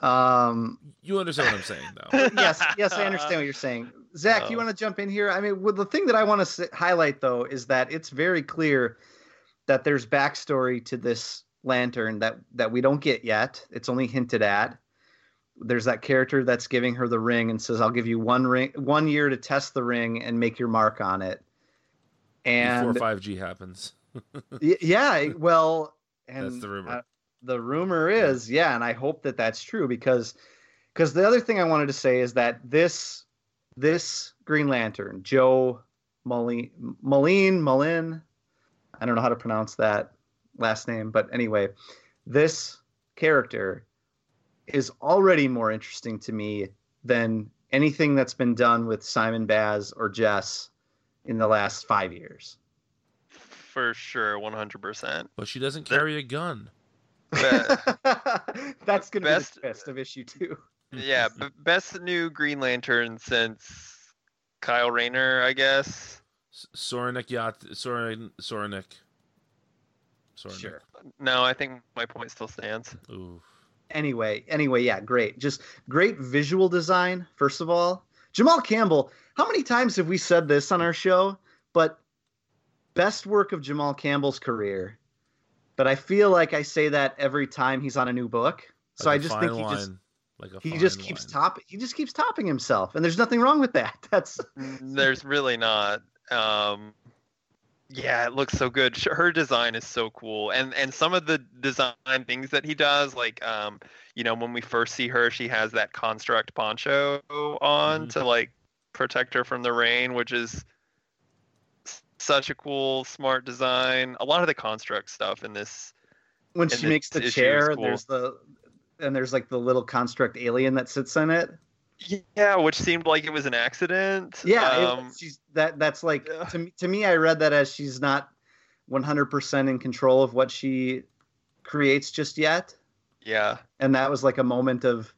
um You understand what I'm saying, though. [laughs] yes, yes, I understand what you're saying. Zach, you Oh. want to jump in here? I mean, well, the thing that I want to highlight though is that it's very clear that there's backstory to this lantern that that we don't get yet. It's only hinted at. There's that character that's giving her the ring and says, "I'll give you one ring, one year to test the ring and make your mark on it." And Before five G happens. [laughs] Yeah, well, and That's the rumor. The rumor is, yeah, and I hope that that's true because because the other thing I wanted to say is that this this Green Lantern, Jo Moline, Moline, Mullen, I don't know how to pronounce that last name, but anyway, this character is already more interesting to me than anything that's been done with Simon Baz or Jess in the last five years. For sure, 100%. But she doesn't carry a gun. [laughs] That's going to Best- be the twist of issue two. Yeah, b- best new Green Lantern since Kyle Rayner, I guess. S- Soranik Yacht Soren Soranik. Soranik. Sure. No, I think my point still stands. Ooh. anyway, anyway, yeah, great. Just great visual design, first of all. Jamal Campbell, how many times have we said this on our show? But best work of Jamal Campbell's career. But I feel like I say that every time he's on a new book. So Like I a just think he line, just like he just keeps line. top he just keeps topping himself and there's nothing wrong with that. [laughs] That's There's really not. Um, yeah, it looks so good. Her design is so cool, and and some of the design things that he does, like um, you know, when we first see her, she has that construct poncho on Mhm. to like protect her from the rain, which is s- such a cool, smart design. A lot of the construct stuff in this when And she the makes the chair, cool. there's the and there's like the little construct alien that sits in it. Yeah, which seemed like it was an accident. Yeah, it- Um, she's that. That's like to me. To me, I read that as she's not 100% in control of what she creates just yet, yeah. and that was like a moment of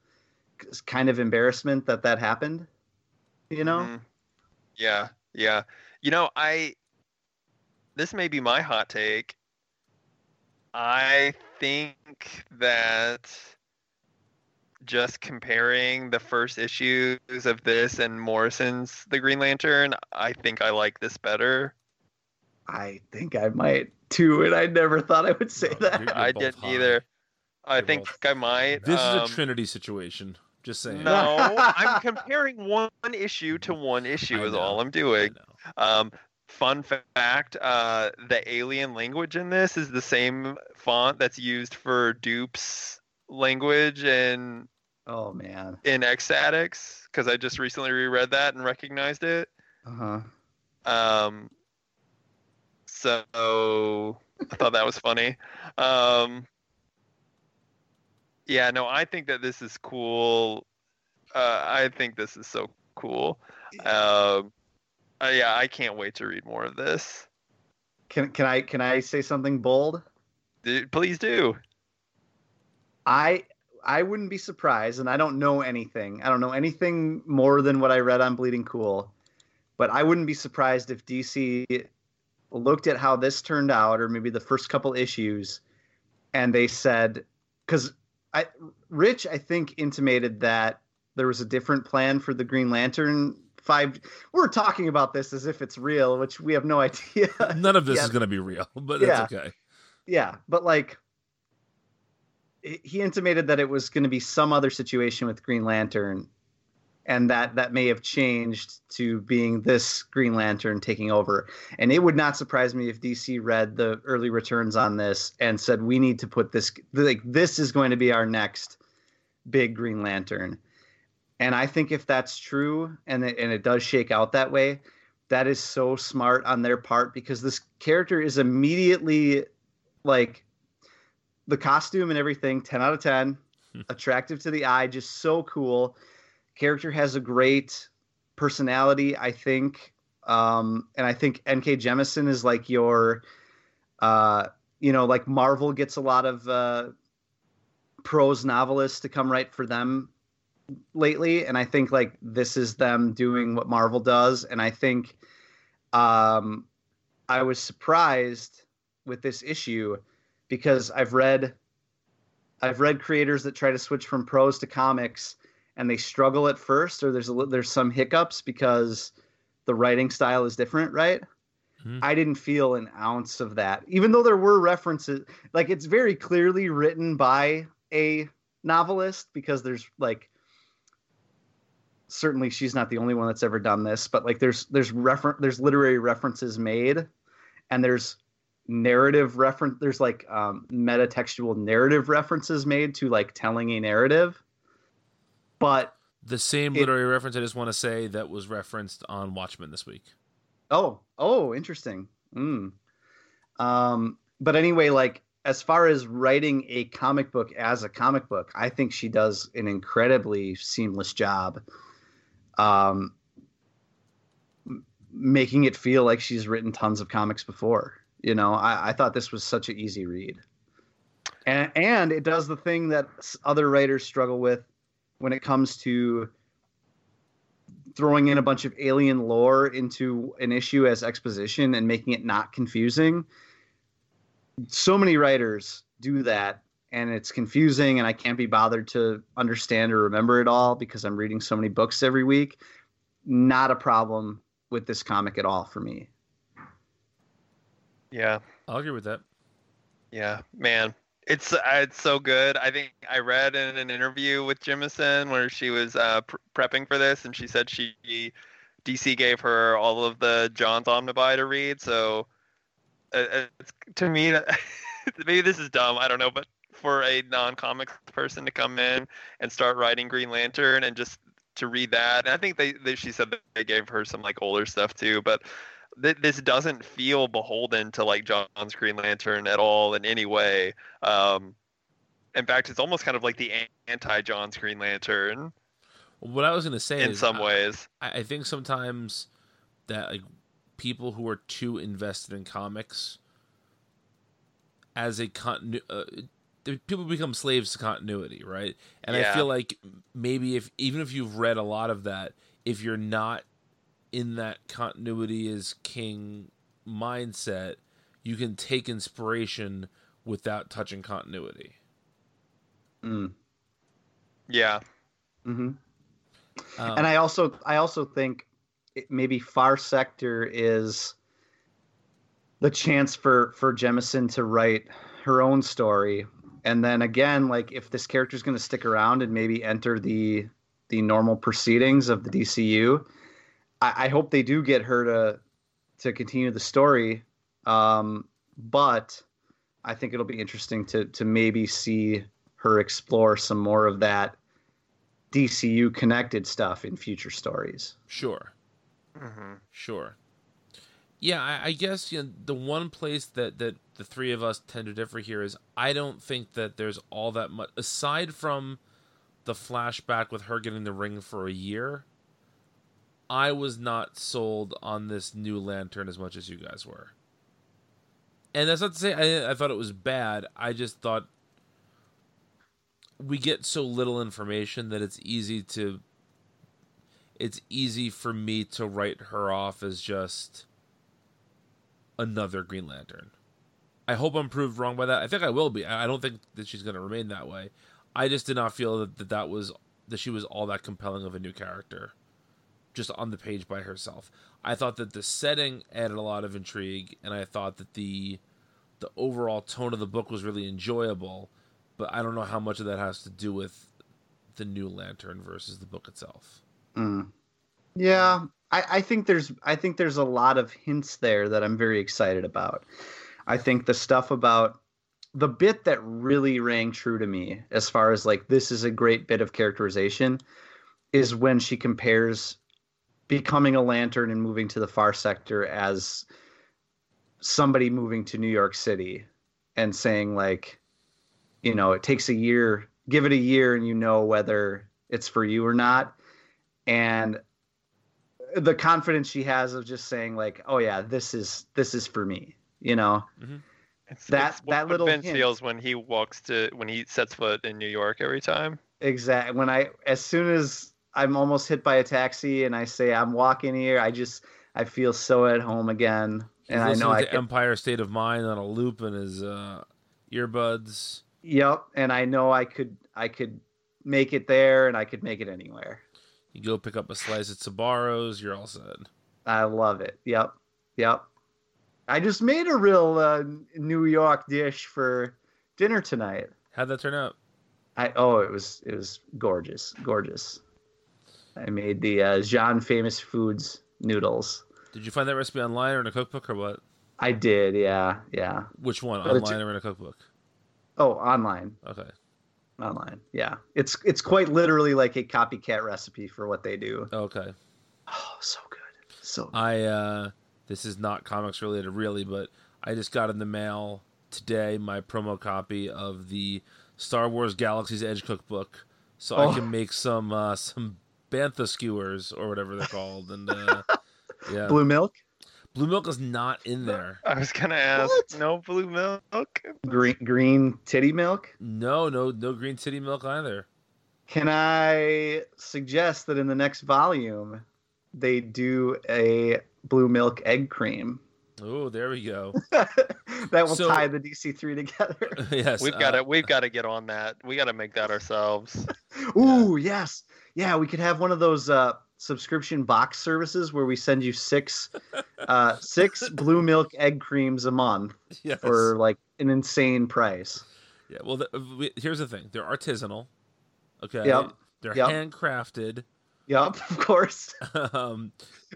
kind of embarrassment that that happened. You know, Mhm. Yeah, yeah. You know, I this may be my hot take. I think that just comparing the first issues of this and Morrison's The Green Lantern, I think I like this better. I think I might too, and I never thought I would say No, that. you're- you're I didn't high. either. I You're think both- I might. This um, is a Trinity situation. Just saying. No, [laughs] I'm comparing one issue to one issue is all. I'm doing. Um, fun fact: uh, the alien language in this is the same font that's used for Dupe's language and Oh man. in Ecstatics because I just recently reread that and recognized it. Uh huh. Um, so I thought that was funny. Um, yeah, no, I think that this is cool. Uh, I think this is so cool. Um, uh, yeah, I can't wait to read more of this. Can can I can I say something bold? Dude, please do. I I wouldn't be surprised, and I don't know anything. I don't know anything more than what I read on Bleeding Cool, but I wouldn't be surprised if DC looked at how this turned out, or maybe the first couple issues, and they said, because I Rich I think intimated that there was a different plan for the Green Lantern five. We're talking about this as if it's real, which we have no idea. [laughs] None of this Yeah. is going to be real, but Yeah. it's okay. Yeah, but like he intimated that it was going to be some other situation with Green Lantern and that that may have changed to being this Green Lantern taking over. And it would not surprise me if DC read the early returns on this and said we need to put this like this is going to be our next big Green Lantern. And I think if that's true and it, and it does shake out that way, that is so smart on their part because this character is immediately like the costume and everything 10 out of 10 attractive to the eye just so cool. Character has a great personality i think um and i think nk jemisin is like your uh you know like marvel gets a lot of uh prose novelists to come write for them lately and i think like this is them doing what marvel does and i think um i was surprised with this issue because I've read I've read creators that try to switch from prose to comics and they struggle at first or there's a there's some hiccups because the writing style is different, right? Mhm. I didn't feel an ounce of that. Even though there were references like it's very clearly written by a novelist because there's like certainly she's not the only one that's ever done this, but like there's there's refer- there's literary references made and there's narrative reference there's like um metatextual narrative references made to like telling a narrative but The same It- literary reference I just want to say that was referenced on Watchmen this week. oh oh interesting mm. um but anyway like as far as writing a comic book as a comic book i think she does an incredibly seamless job um making it feel like she's written tons of comics before you know? I, I thought this was such an easy read. And and it does the thing that other writers struggle with when it comes to throwing in a bunch of alien lore into an issue as exposition and making it not confusing. So many writers do that and it's confusing and I can't be bothered to understand or remember it all because I'm reading so many books every week, not a problem with this comic at all for me. Yeah. I'll agree with that. Yeah, man. It's uh, it's so good. I think I read in an interview with Jemisin where she was uh, pr- prepping for this, and she said she DC gave her all of the Johns' Omnibuy to read. So uh, it's, to me, [laughs] maybe this is dumb. I don't know, but for a non-comics person to come in and start writing Green Lantern and just to read that, and I think they, they she said that they gave her some like older stuff too, but th- this doesn't feel beholden to like Johns' Green Lantern at all in any way. Um, in fact, it's almost kind of like the anti Johns' Green Lantern. What I was going to say in some I, ways, I, I think sometimes that like people who are too invested in comics as a continu- uh, people become slaves to continuity, right? And Yeah. I feel like maybe if even if you've read a lot of that, if you're not in that continuity is king mindset, you can take inspiration without touching continuity. Mm. yeah, hmm Um, and I also I also think it, maybe Far Sector is the chance for for Jemisin to write her own story, and then again, like if this character is going to stick around and maybe enter the the normal proceedings of the DCU, I, I hope they do get her to to continue the story. Um, but I think it'll be interesting to to maybe see her explore some more of that DCU connected stuff in future stories. sure. mm-hmm. Sure. Yeah, I, I guess you know the one place that that the three of us tend to differ here is I don't think that there's all that much aside from the flashback with her getting the ring for a year. I was not sold on this new lantern as much as you guys were. And that's not to say I, I thought it was bad. I just thought we get so little information that it's easy to it's easy for me to write her off as just another Green Lantern. I hope I'm proved wrong by that. I think I will be. I don't think that she's going to remain that way. I just did not feel that, that that was that she was all that compelling of a new character, just on the page by herself. I thought that the setting added a lot of intrigue, and I thought that the the overall tone of the book was really enjoyable. But I don't know how much of that has to do with the new Lantern versus the book itself. Mm. Yeah, I, I think there's I think there's a lot of hints there that I'm very excited about. I think the stuff about the bit that really rang true to me as far as like this is a great bit of characterization is when she compares becoming a lantern and moving to the far sector as somebody moving to New York City and saying like you know it takes a year give it a year and you know whether it's for you or not and the confidence she has of just saying like oh yeah this is this is for me you know It's, That- it's what that little Vince hint. feels when he walks to when he sets foot in New York every time. exactly when i as soon as i'm almost hit by a taxi and i say i'm walking here i just i feel so at home again He's and i listening know i to can, Empire State of Mind on a loop in his uh, earbuds. yep and i know i could i could make it there and i could make it anywhere You go pick up a slice at Sbarro's, you're all set. i love it yep yep i just made a real uh, new york dish for dinner tonight How'd that turn out? I oh, it was it was gorgeous, gorgeous. I made the uh, Xi'an Famous Foods noodles. Did you find that recipe online or in a cookbook or what? I did, yeah, yeah. Which one, But online or in a cookbook? Oh, online, Okay. Online, yeah. It's it's quite literally like a copycat recipe for what they do. Okay. Oh, so good, so. Good. I uh this is not comics related really, but I just got in the mail today my promo copy of the Star Wars Galaxy's Edge cookbook, so Oh. I can make some uh some bantha skewers or whatever they're called, and uh, [laughs] yeah, Blue milk, blue milk is not in there. I was gonna ask, What? no blue milk. green green titty milk. No, no, no green titty milk either. Can I suggest that in the next volume they do a blue milk egg cream? Oh, there we go. [laughs] that will So- tie the DC three together. [laughs] yes, We've uh, got to we've got to get on that. We got to make that ourselves. [laughs] Ooh, yes, yeah. We could have one of those uh, subscription box services where we send you six, [laughs] uh, six blue milk egg creams a month yes. for like an insane price. Yeah. Well, the, we, here's the thing: they're artisanal. Okay. Yep. They're Yep. handcrafted. Yep, [laughs] of course, [laughs] um,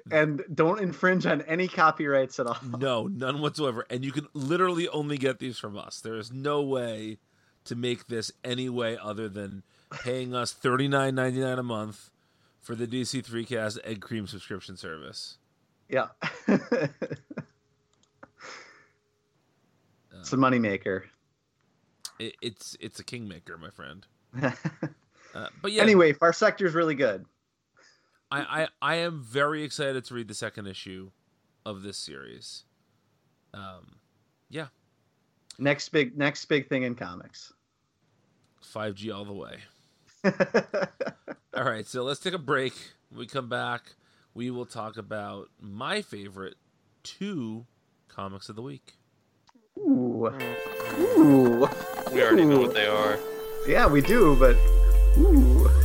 and don't infringe on any copyrights at all. no, none whatsoever. And you can literally only get these from us. There is no way to make this any way other than paying us thirty nine ninety nine a month for the DC three cast egg cream subscription service. Yeah, [laughs] it's a moneymaker. It, it's it's a kingmaker, my friend. [laughs] Uh, but yeah, Anyway, Far Sector is really good. I, I I am very excited to read the second issue of this series. Um, yeah, Next big, next big thing in comics. five G all the way. All right, so let's take a break. When we come back, we will talk about my favorite two comics of the week. Ooh, ooh. We already know what they are. Yeah, we do, but ooh.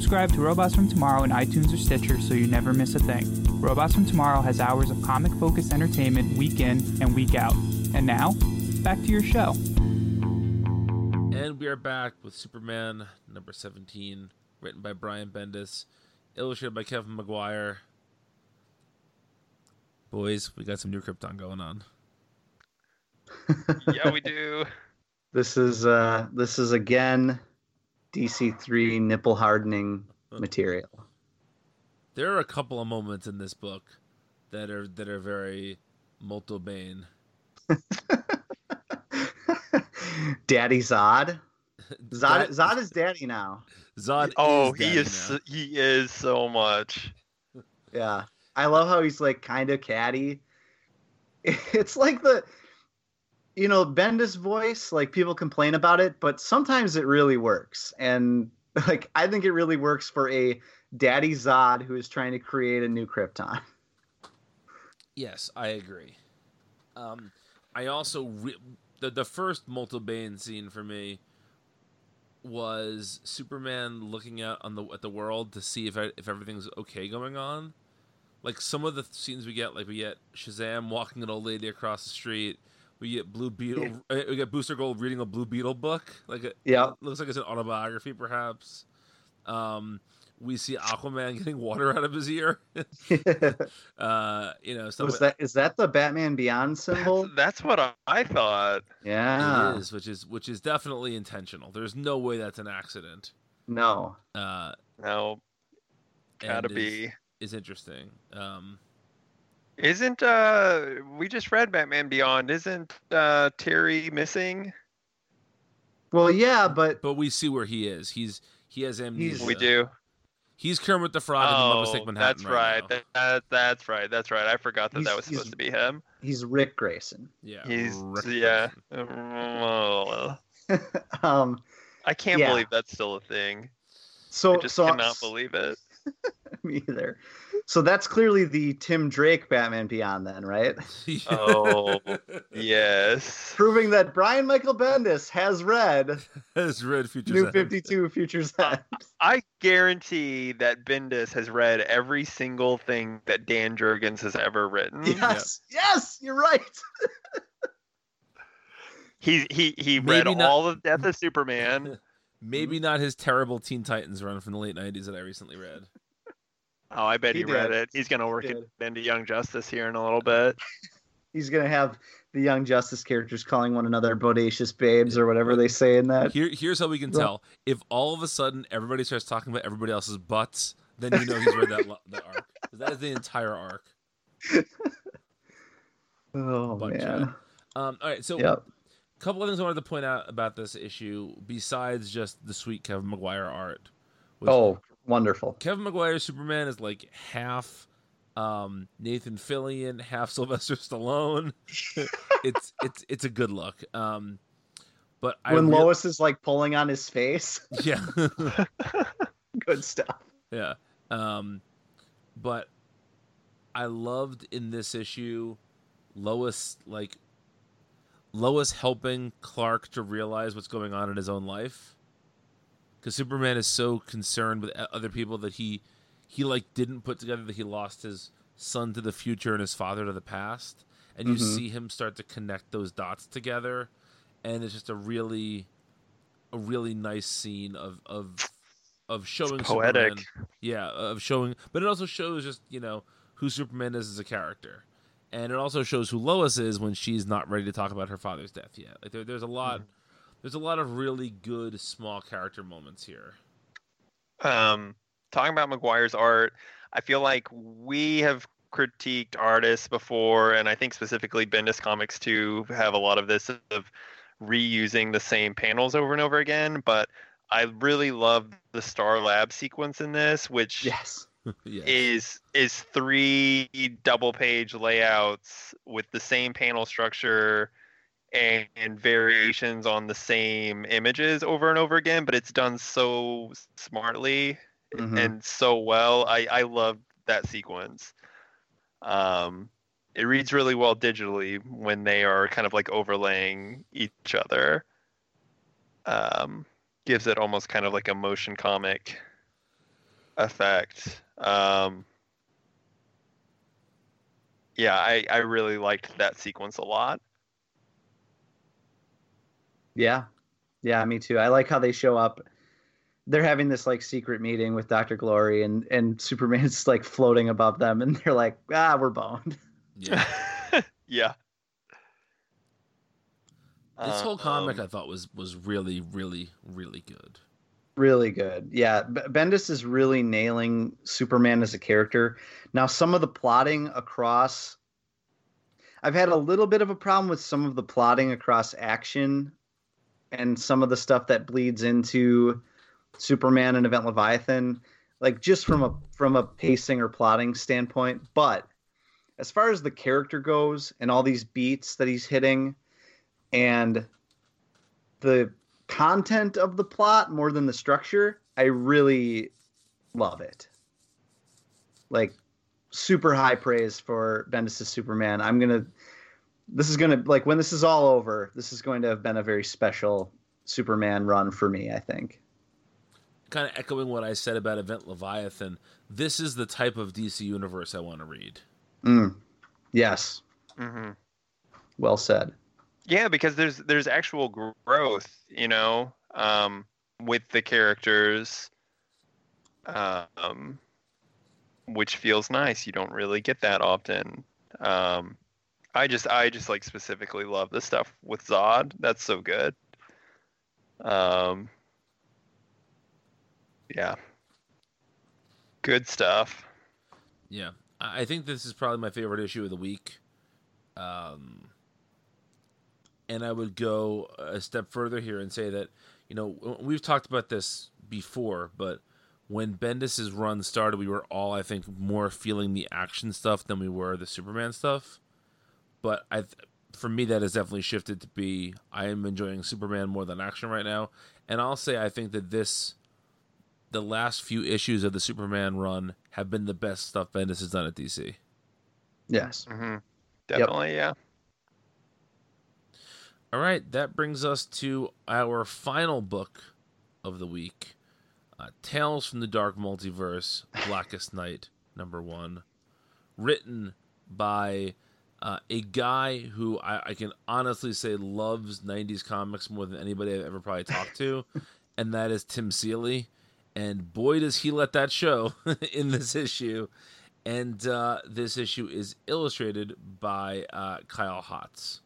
subscribe to Robots from Tomorrow in iTunes or Stitcher so you never miss a thing. Robots from Tomorrow has hours of comic focused entertainment week in and week out. And now, back to your show. And we are back with Superman number 17, written by Brian Bendis, illustrated by Kevin Maguire. Boys, we got some new Krypton going on. [laughs] Yeah, we do. This is uh this is again DC3 nipple hardening material. There are a couple of moments in this book that are that are very Molto Bane. [laughs] Daddy Zod. [laughs] Zod Zod is daddy now. Zod. Oh, is he daddy is now. so- he is so much. Yeah. I love how he's like kind of catty. [laughs] It's like the you know, Bendis voice, like people complain about it, but sometimes it really works. And [laughs] like I think it really works for a daddy Zod who is trying to create a new Krypton. [laughs] Yes, I agree. Um, I also re- the the first Molto Bane scene for me was Superman looking out on the at the world to see if if everything's okay going on. Like some of the scenes we get, like we get Shazam walking an old lady across the street. We get Blue Beetle. uh, We get Booster Gold reading a Blue Beetle book. Like it Yeah. looks like it's an autobiography, perhaps. Um, we see Aquaman [laughs] getting water out of his ear. [laughs] uh, you know, so Was like- that is that the Batman Beyond symbol? That's what I, I thought. Yeah. It is, which is which is definitely intentional. There's no way that's an accident. No. Uh, No, gotta and is- be. is interesting. Um, Isn't uh we just read Batman Beyond? Isn't uh Terry missing? Well, yeah, but but we see where he is. He's he has amnesia. We do. He's Kermit the Frog in the Oh, Manhattan that's right. now. That, that- that's right. That's right. I forgot that He's- that was supposed to be him. he's Rick Grayson. Yeah, He's Rick yeah. Oh, [laughs] um. I can't Yeah. believe that's still a thing. So I just so cannot believe it. [laughs] me either. So that's clearly the Tim Drake Batman Beyond, then, right? [laughs] [laughs] Oh, Yes. Proving that Brian Michael Bendis has read Has read Future New End. 52 Futures End. I guarantee that Bendis has read every single thing that Dan Jurgens has ever written. Yes, yes, you're right. He he he read not- all of Death of Superman. Maybe not his terrible Teen Titans run from the late '90s that I recently read. Oh, I bet He he, read it. He's gonna work He it into Young Justice here in a little bit. [laughs] He's gonna have the Young Justice characters calling one another bodacious babes or whatever they say in that. Here, here's how we can Well- tell: if all of a sudden everybody starts talking about everybody else's butts, then you know he's read that [laughs] lo- that arc. 'Cause That is the entire arc. [laughs] Oh Butt man. Um, all right, so Yep. A couple of things I wanted to point out about this issue, besides just the sweet Kevin Maguire art. Oh, wonderful. Kevin Maguire's Superman is like half um, Nathan Fillion, half [laughs] Sylvester Stallone. [laughs] it's it's it's a good look. Um, but I when real- Lois is like pulling on his face, [laughs] yeah good stuff. yeah um, but I loved in this issue Lois like Lois helping Clark to realize what's going on in his own life because Superman is so concerned with other people that he he like didn't put together that he lost his son to the future and his father to the past and you Mhm. see him start to connect those dots together and it's just a really a really nice scene of of of showing poetic. Superman- yeah of showing but it also shows just you know who Superman is as a character and it also shows who Lois is when she's not ready to talk about her father's death yet like there, there's a lot there's a lot of really good small character moments here um, talking about Maguire's art, I feel like we have critiqued artists before, and I think specifically Bendis Comics too have a lot of this of reusing the same panels over and over again. But I really love the Star Lab sequence in this, which Yes. [laughs] yeah is is three double page layouts with the same panel structure and, and variations on the same images over and over again but it's done so smartly Mhm. and so well. I i love that sequence. Um it reads really well digitally when they are kind of like overlaying each other. Um gives it almost kind of like a motion comic effect um yeah i i really liked that sequence a lot Yeah. Yeah, me too. I like how they show up. They're having this like secret meeting with Dr. Glory and and [laughs] Superman's like floating above them and they're like, "Ah, we're boned." yeah [laughs] yeah this whole comic Um, I thought was was really really really good Really good. Yeah, Bendis is really nailing Superman as a character. Now, some of the plotting across I've had a little bit of a problem with some of the plotting across action and some of the stuff that bleeds into Superman and Event Leviathan, like just from a from a pacing or plotting standpoint. But as far as the character goes and all these beats that he's hitting and the content of the plot more than the structure, I really love it. Like super high praise for Bendis' Superman. I'm gonna this is gonna like when this is all over, this is going to have been a very special Superman run for me, I think. kind of echoing what I said about Event Leviathan this is the type of DC universe I want to read Mm. Yes. mhm. Well said. Yeah, because there's there's actual growth, you know, um, with the characters, um, which feels nice. You don't really get that often. Um, I just I just like specifically love the stuff with Zod. That's so good. Um, yeah, good stuff. Yeah, I think this is probably my favorite issue of the week. Um, and I would go a step further here and say that you know we've talked about this before, but when Bendis's run started, we were all I think more feeling the action stuff than we were the Superman stuff. But I, th- for me, that has definitely shifted to be I am enjoying Superman more than action right now, and I'll say I think that this the last few issues of the Superman run have been the best stuff Bendis has done at DC. Yes. hmm Definitely, yeah. All right, that brings us to our final book of the week uh, Tales from the Dark Multiverse, Blackest Night, number one. Written by uh, a guy who I, I can honestly say loves 90s comics more than anybody I've ever probably talked to, [laughs] and that is Tim Seeley. And boy, does he let that show [laughs] in this issue. And uh, this issue is illustrated by uh, Kyle Hotz.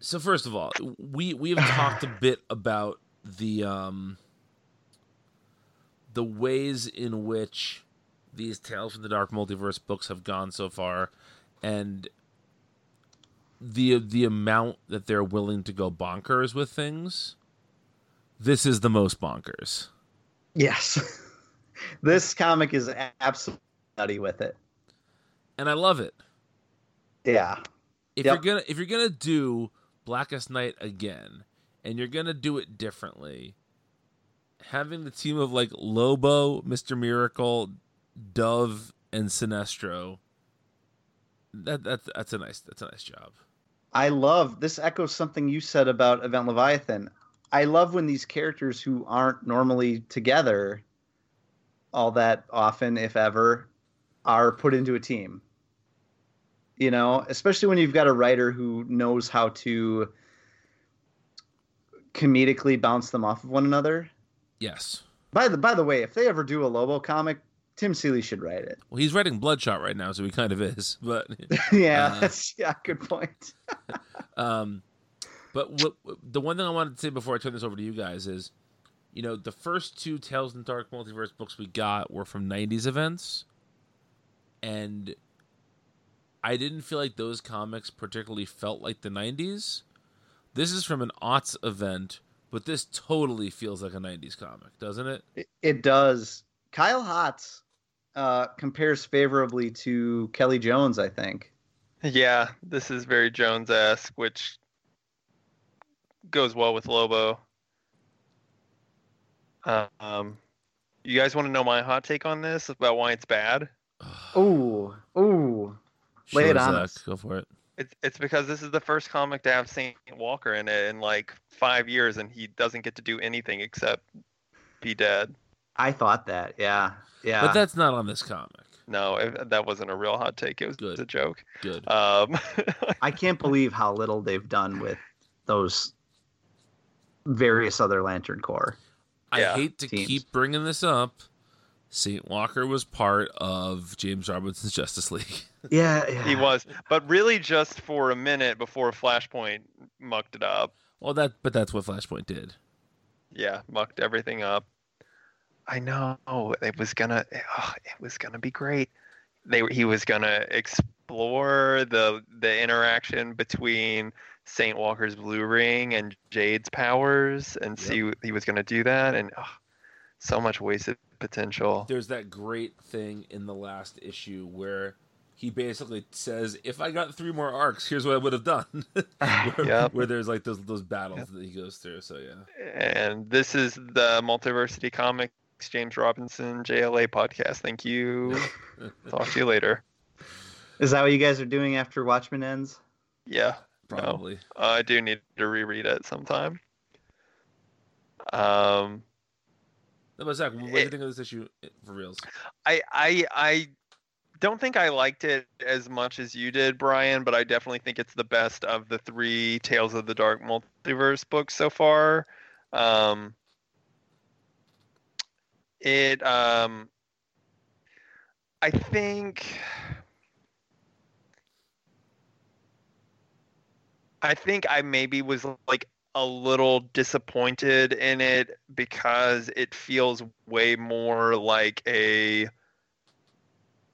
So first of all, we we have talked a [sighs] bit about the um the ways in which these Tales from the Dark Multiverse books have gone so far, and the the amount that they're willing to go bonkers with things. This is the most bonkers. Yes. [laughs] this comic is absolutely nutty with it. And I love it. Yeah. If Yep. you're gonna if you're gonna do Blackest Night again, and you're gonna do it differently, having the team of like Lobo, Mister Miracle, Dove, and Sinestro, that that's that's a nice that's a nice job. I love this echoes something you said about Event Leviathan. I love when these characters who aren't normally together all that often, if ever, are put into a team. You know, especially when you've got a writer who knows how to comedically bounce them off of one another. Yes. By the by the way, if they ever do a Lobo comic, Tim Seeley should write it. Well, he's writing Bloodshot right now, so he kind of is. [laughs] But [laughs] yeah, Uh, [laughs] that's yeah, good point. Um, but what, the one thing I wanted to say before I turn this over to you guys is, you know, the first two Tales in the Dark Multiverse books we got were from '90s events, and I didn't feel like those comics particularly felt like the '90s. This is from an aughts event, but this totally feels like a '90s comic, doesn't it? It, it does. Kyle Hotz uh, compares favorably to Kelly Jones, I think. Yeah, this is very Jones-esque, which goes well with Lobo. Um, you guys want to know my hot take on this about why it's bad? Ooh, ooh. Lay it on Zach, us. Go for it. It's it's because this is the first comic to have Saint Walker in it in like five years, and he doesn't get to do anything except be dead. I thought that. Yeah, yeah. But that's not on this comic. No, if, that wasn't a real hot take. It was Good. a joke. Good. Um, [laughs] I can't believe how little they've done with those various other Lantern Corps. I Yeah, hate to teams. keep bringing this up. Saint Walker was part of James Robinson's [laughs] Justice League. Yeah, yeah. he was, but really just for a minute before Flashpoint mucked it up. Well, that but that's what Flashpoint did. Yeah, mucked everything up. I know it was gonna. Oh, it was gonna be great. They he was gonna explore the the interaction between Saint Walker's blue ring and Jade's powers, and see he was gonna do that, and oh, so much wasted potential. There's that great thing in the last issue where he basically says, "If I got three more arcs, here's what I would have done." [laughs] where, Yep. where there's like those those battles that he goes through. So yeah, And this is the Multiversity Comics James Robinson JLA podcast. Thank you. [laughs] Talk to you later. Is that what you guys are doing after Watchmen ends? Yeah. probably. Uh, I do need to reread it sometime. Um, No, but Zach, what do you think of this issue for reals? I I I don't think I liked it as much as you did, Brian, but I definitely think it's the best of the three Tales of the Dark Multiverse books so far. Um, it um, I think. I think I maybe was like a little disappointed in it because it feels way more like a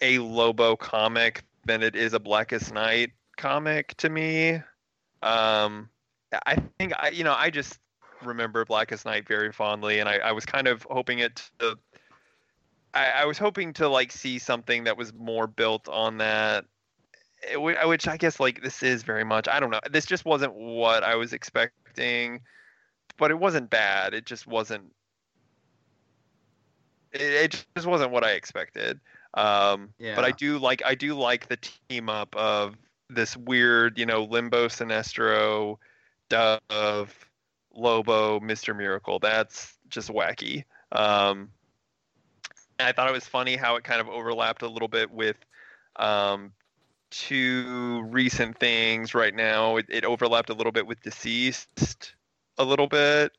a Lobo comic than it is a Blackest Night comic to me. Um, I think I, you know, I just remember Blackest Night very fondly, and I, I was kind of hoping it to. I, I was hoping to like see something that was more built on that which I guess like this is very much. I don't know. This just wasn't what I was expecting, but it wasn't bad. It just wasn't. It, it just wasn't what I expected. Um, yeah. But I do like I do like the team up of this weird, you know, Limbo, Sinestro, Dove, Lobo, Mister Miracle. That's just wacky. Um, and I thought it was funny how it kind of overlapped a little bit with um, two recent things right now. It, it overlapped a little bit with DCeased, a little bit,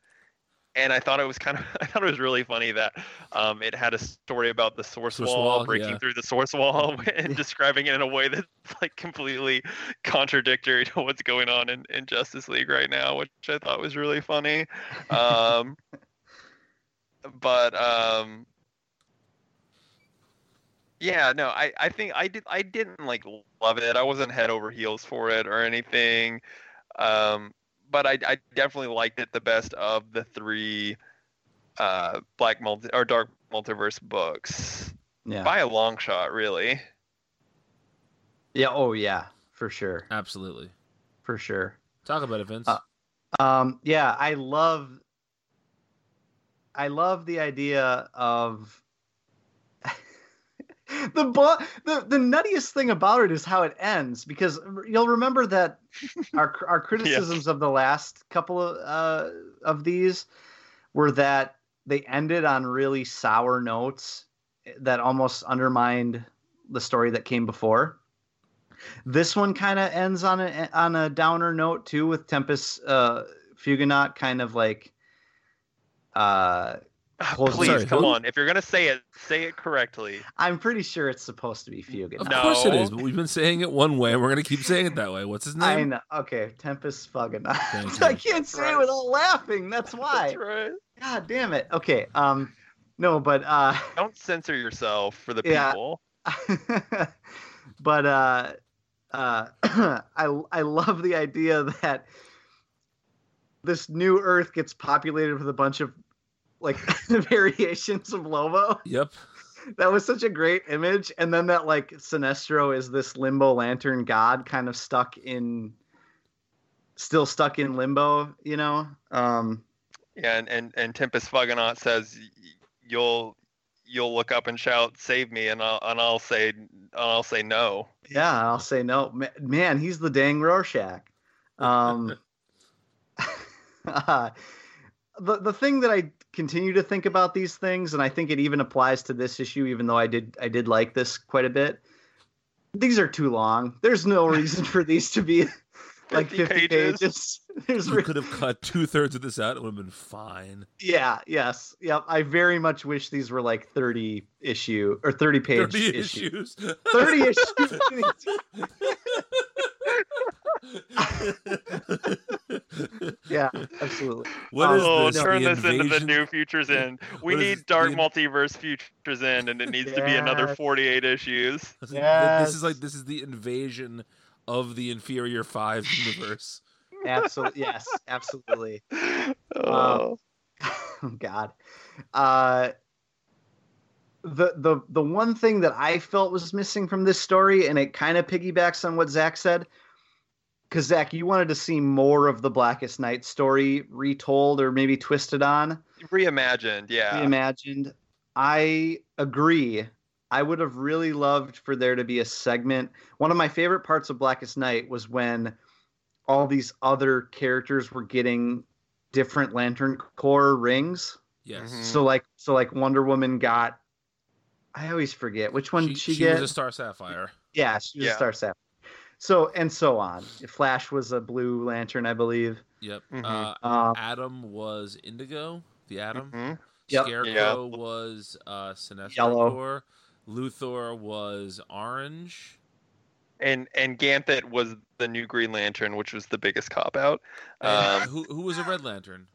and I thought it was kind of [laughs] I thought it was really funny that um, it had a story about the source, Source wall, wall, breaking yeah. through the source wall [laughs] and describing it in a way that's like completely contradictory to what's going on in, in Justice League right now, which I thought was really funny. [laughs] Um, but um, Yeah, no, I, I think I did I didn't like love it. I wasn't head over heels for it or anything. Um, but I, I definitely liked it the best of the three uh black multi or dark multiverse books Yeah. by a long shot, really. Yeah. Oh yeah. For sure. Absolutely. For sure. Talk about it, Vince. Uh, Um, yeah, I love I love the idea of the bu- the the nuttiest thing about it is how it ends because you'll remember that [laughs] our our criticisms of the last couple of uh, of these were that they ended on really sour notes that almost undermined the story that came before. This one kind of ends on a on a downer note too, with Tempest uh, kind of like uh, [sighs] Close- Please, Sorry, come who? on. If you're gonna say it, say it correctly. I'm pretty sure it's supposed to be Fugitive. of No. course it is, but we've been saying it one way, and we're gonna keep saying it that way. What's his name? I know. Okay, Tempest Fuginaut. [laughs] Thank I can't say Right. it without laughing. That's [laughs] why. That's right. God damn it. Okay. Um, no, but uh, [laughs] Don't censor yourself for the Yeah. people. but uh, uh, [clears throat] I I love the idea that this new Earth gets populated with a bunch of like [laughs] variations of Lobo. Yep. That was such a great image, and then that like Sinestro is this limbo lantern god, kind of stuck in, still stuck in limbo. You know. Um, Yeah, and and, and Tempest Fuginaut says you'll you'll look up and shout, "Save me!" and I'll and I'll say and I'll say no. Yeah, I'll say no. Man, he's the dang Rorschach. Um, uh, [laughs] [laughs] the the thing that I continue to think about these things, and I think it even applies to this issue, even though I did I did like this quite a bit. These are too long. There's no [laughs] reason for these to be [laughs] like 50 50 pages. pages. [laughs] There's You re- could have cut two thirds of this out; it would have been fine. yeah, yes, yep. I very much wish these were like 30 issue or 30 page Thirty issue. issues. 30 issues. Yeah, [laughs] absolutely. What Oh, oh, this? turn the this into the new Futures End. We What is need Dark the- Multiverse Futures End, and it needs to be another 48 issues. [laughs] Yes. This is like this is the invasion of the inferior five [laughs] universe. Absolutely. Yes, absolutely. Oh. Oh God. Uh the the the one thing that I felt was missing from this story, and it kind of piggybacks on what Zach said. Because Zach, you wanted to see more of the Blackest Night story retold or maybe twisted on, Reimagined, yeah. reimagined. I agree. I would have really loved for there to be a segment. One of my favorite parts of Blackest Night was when all these other characters were getting different Lantern Corps rings. Yes. Mhm. So like so like Wonder Woman got I always forget which one she, did she, she get. was a Star Sapphire. yeah, she was Yeah. a Star Sapphire. So and so on. Flash was a Blue Lantern, I believe. Yep. Mhm. Uh, Um, Adam was Indigo, the Atom. Mhm. Yep. Scarecrow Yeah. was uh, Sinestro Yellow. Corps. Luthor was orange. And and Ganthet was the new Green Lantern, which was the biggest cop out. Um, who who was a Red Lantern?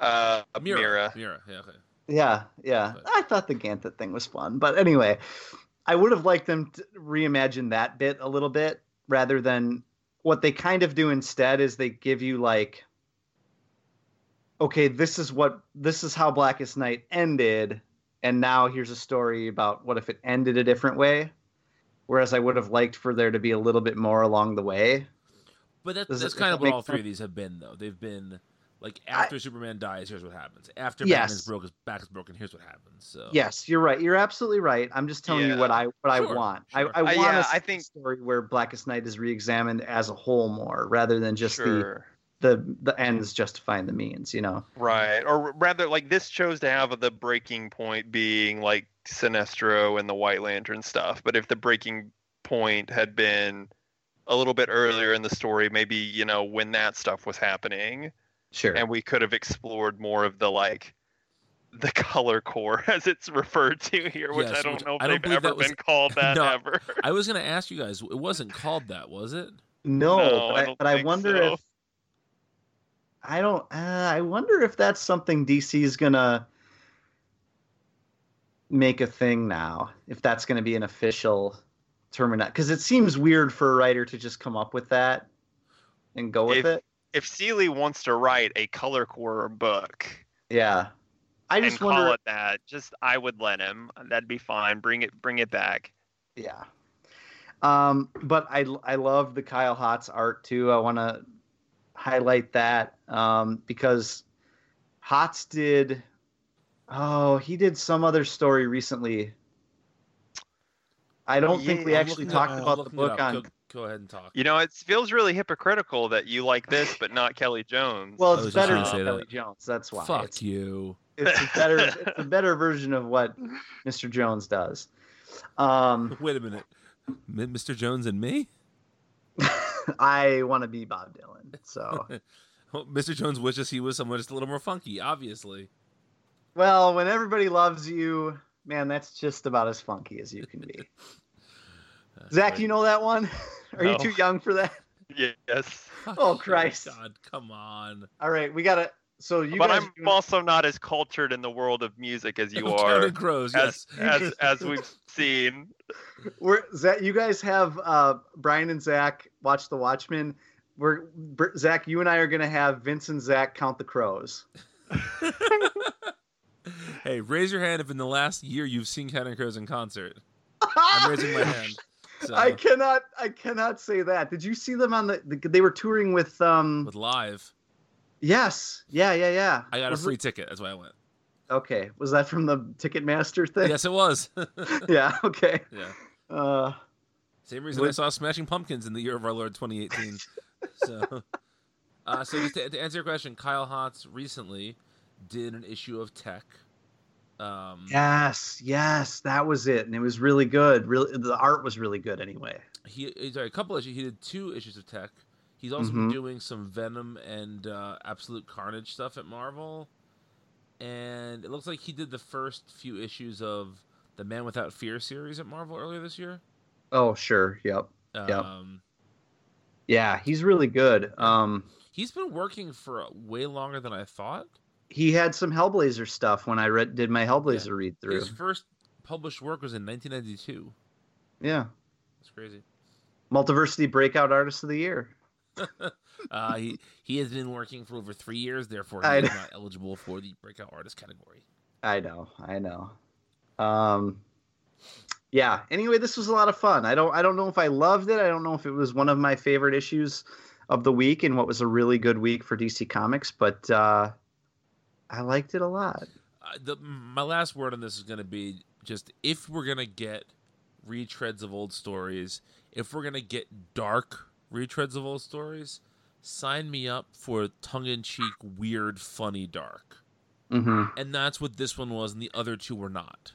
uh, Mera. Mera. Mera. Yeah. Okay. yeah, yeah. But- I thought the Ganthet thing was fun, but anyway, I would have liked them to reimagine that bit a little bit rather than what they kind of do instead is they give you like okay, this is what this is how Blackest Night ended, and now here's a story about what if it ended a different way. Whereas I would have liked for there to be a little bit more along the way. But that, that's kind of what all three of these have been, though. They've been like after Superman dies, here's what happens. After Yes. Batman's broke, his back is broken. Here's what happens. So Yes, you're right. You're absolutely right. I'm just telling you what I what I want. sure. I, I Uh, want yeah, a I think- story where Blackest Night is re-examined as a whole more, rather than just sure. the the the ends justifying the means. You know. Right. Or rather, like this chose to have the breaking point being like Sinestro and the White Lantern stuff. But if the breaking point had been a little bit earlier in the story, maybe, you know, when that stuff was happening, Sure. and we could have explored more of the like the color corps [laughs] as it's referred to here, which Yes, I don't which know if I don't they've ever was- been called that [laughs] No, ever. I was going to ask you guys. It wasn't called that, was it? no, No, but I I, but I wonder so. if I don't. Uh, I wonder if that's something DC is gonna. make a thing now if that's going to be an official term or not because it seems weird for a writer to just come up with that and go with If- it If Seeley wants to write a color corps book yeah i and just call wonder it that, just I would let him. That'd be fine. Bring it bring it back. yeah um but i i love the kyle hotz art too i want to highlight that um because hotz did oh he did some other story recently i don't think we I'm actually talked up. I'm about the book on Go, go ahead and talk. You know, it feels really hypocritical that you like this but not Kelly Jones. well it's better gonna than say kelly that. jones that's why Fuck it's, you. it's a better [laughs] it's a better version of what mr jones does um [laughs] Wait a minute. Mr. Jones and me? [laughs] i want to be bob dylan so Well, Mr. Jones wishes he was someone just a little more funky, obviously. Well, when everybody loves you, man, that's just about as funky as you can be. Zach, you know that one? [laughs] Are you too young for that? [laughs] yes. Fuck Oh, you, Christ. God, come on. All right, we gotta. So you but guys, I'm are doing- also not as cultured in the world of music as you [laughs] are. Counting are, Crows, as yes. as as we've seen. we're Zach. You guys have uh, Brian and Zach watch The Watchmen. We're Br- Zach. You and I are gonna have Vince and Zach count the crows. hey, raise your hand if in the last year you've seen Counting Crows in concert. I'm raising my hand. So, I cannot. I cannot say that. Did you see them on the? the they were touring with. um with live, Yes. Yeah. Yeah. Yeah. I got Was a free it- ticket. That's why I went. okay. Was that from the Ticketmaster thing? yes, it was. [laughs] [laughs] Yeah. Okay. yeah. Uh. Same reason I saw Smashing Pumpkins in the year of our Lord 2018. [laughs] so, uh, so just to, to answer your question, Kyle Hotz recently did an issue of Tech. Um, Yes, yes, that was it, and it was really good. Really, the art was really good. Anyway, he he's sorry, a couple issues. He did two issues of Tech. He's also been Mhm. doing some Venom and uh, Absolute Carnage stuff at Marvel, and it looks like he did the first few issues of the Man Without Fear series at Marvel earlier this year. oh sure, yep, Yep. Um, yeah, he's really good. Um, He's been working for way longer than I thought. He had some Hellblazer stuff when I read did my Hellblazer read through. His first published work was in 1992. Yeah, That's crazy. Multiversity Breakout Artist of the Year. [laughs] Uh, he he has been working for over three years, therefore he is not eligible for the breakout artist category. I know, I know. Um, yeah. Anyway, this was a lot of fun. I don't, I don't know if I loved it. I don't know if it was one of my favorite issues of the week and what was a really good week for DC Comics, but uh, I liked it a lot. Uh, the, my last word on this is going to be just if we're going to get retreads of old stories, if we're going to get dark retreads of old stories, sign me up for tongue-in-cheek, weird, funny dark. hmm and that's what this one was and the other two were not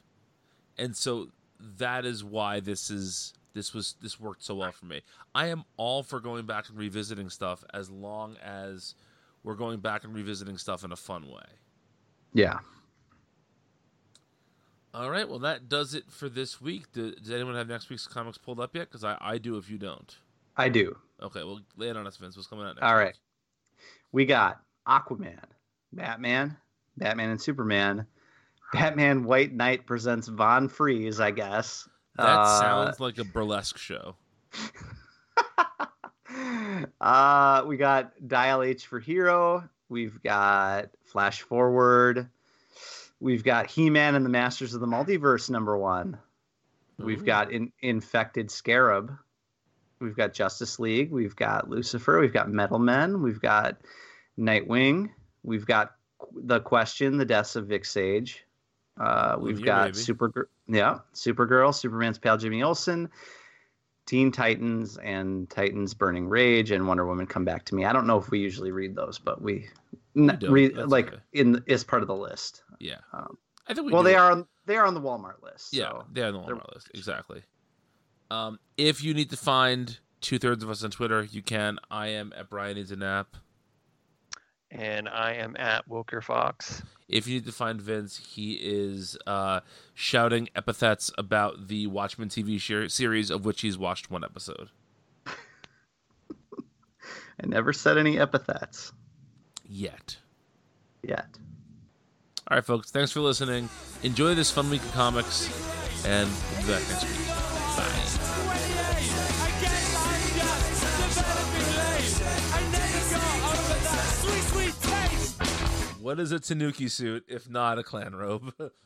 and so that is why this is this was this worked so well for me i am all for going back and revisiting stuff as long as we're going back and revisiting stuff in a fun way Yeah. all right well that does it for this week Do, does anyone have next week's comics pulled up yet because I, I do if you don't I do. okay well lay it on us vince what's coming out next All right. week? We got Aquaman, Batman, Batman and Superman, Batman White Knight presents Von Freeze, I guess. that Uh, sounds like a burlesque show [laughs] uh, we got Dial H for Hero. We've got Flash Forward. We've got He Man and the Masters of the Multiverse number one. We've got in, Infected Scarab. We've got Justice League. We've got Lucifer. We've got Metal Men. We've got Nightwing. We've got The Question, The Deaths of Vic Sage. Uh, we've yeah, got baby. Super, yeah, Supergirl, Superman's pal Jimmy Olsen, Teen Titans, and Titans Burning Rage, and Wonder Woman Come Back to Me. I don't know if we usually read those, but we, don't. read That's like okay. in as part of the list. yeah Um, i think we well, they it. are on they are on the Walmart list. Yeah, so. they're on the Walmart list. Exactly. Um, if you need to find two thirds of us on Twitter, you can. I am at Brian Needs a Nap. And I am at Wilker Fox. If you need to find Vince, he is uh, shouting epithets about the Watchmen TV shir- series, of which he's watched one episode. [laughs] I never said any epithets Yet. yet. All right, folks. Thanks for listening. Enjoy this fun week of comics, and we'll be back next week. What is a Tanuki suit if not a clan robe? [laughs]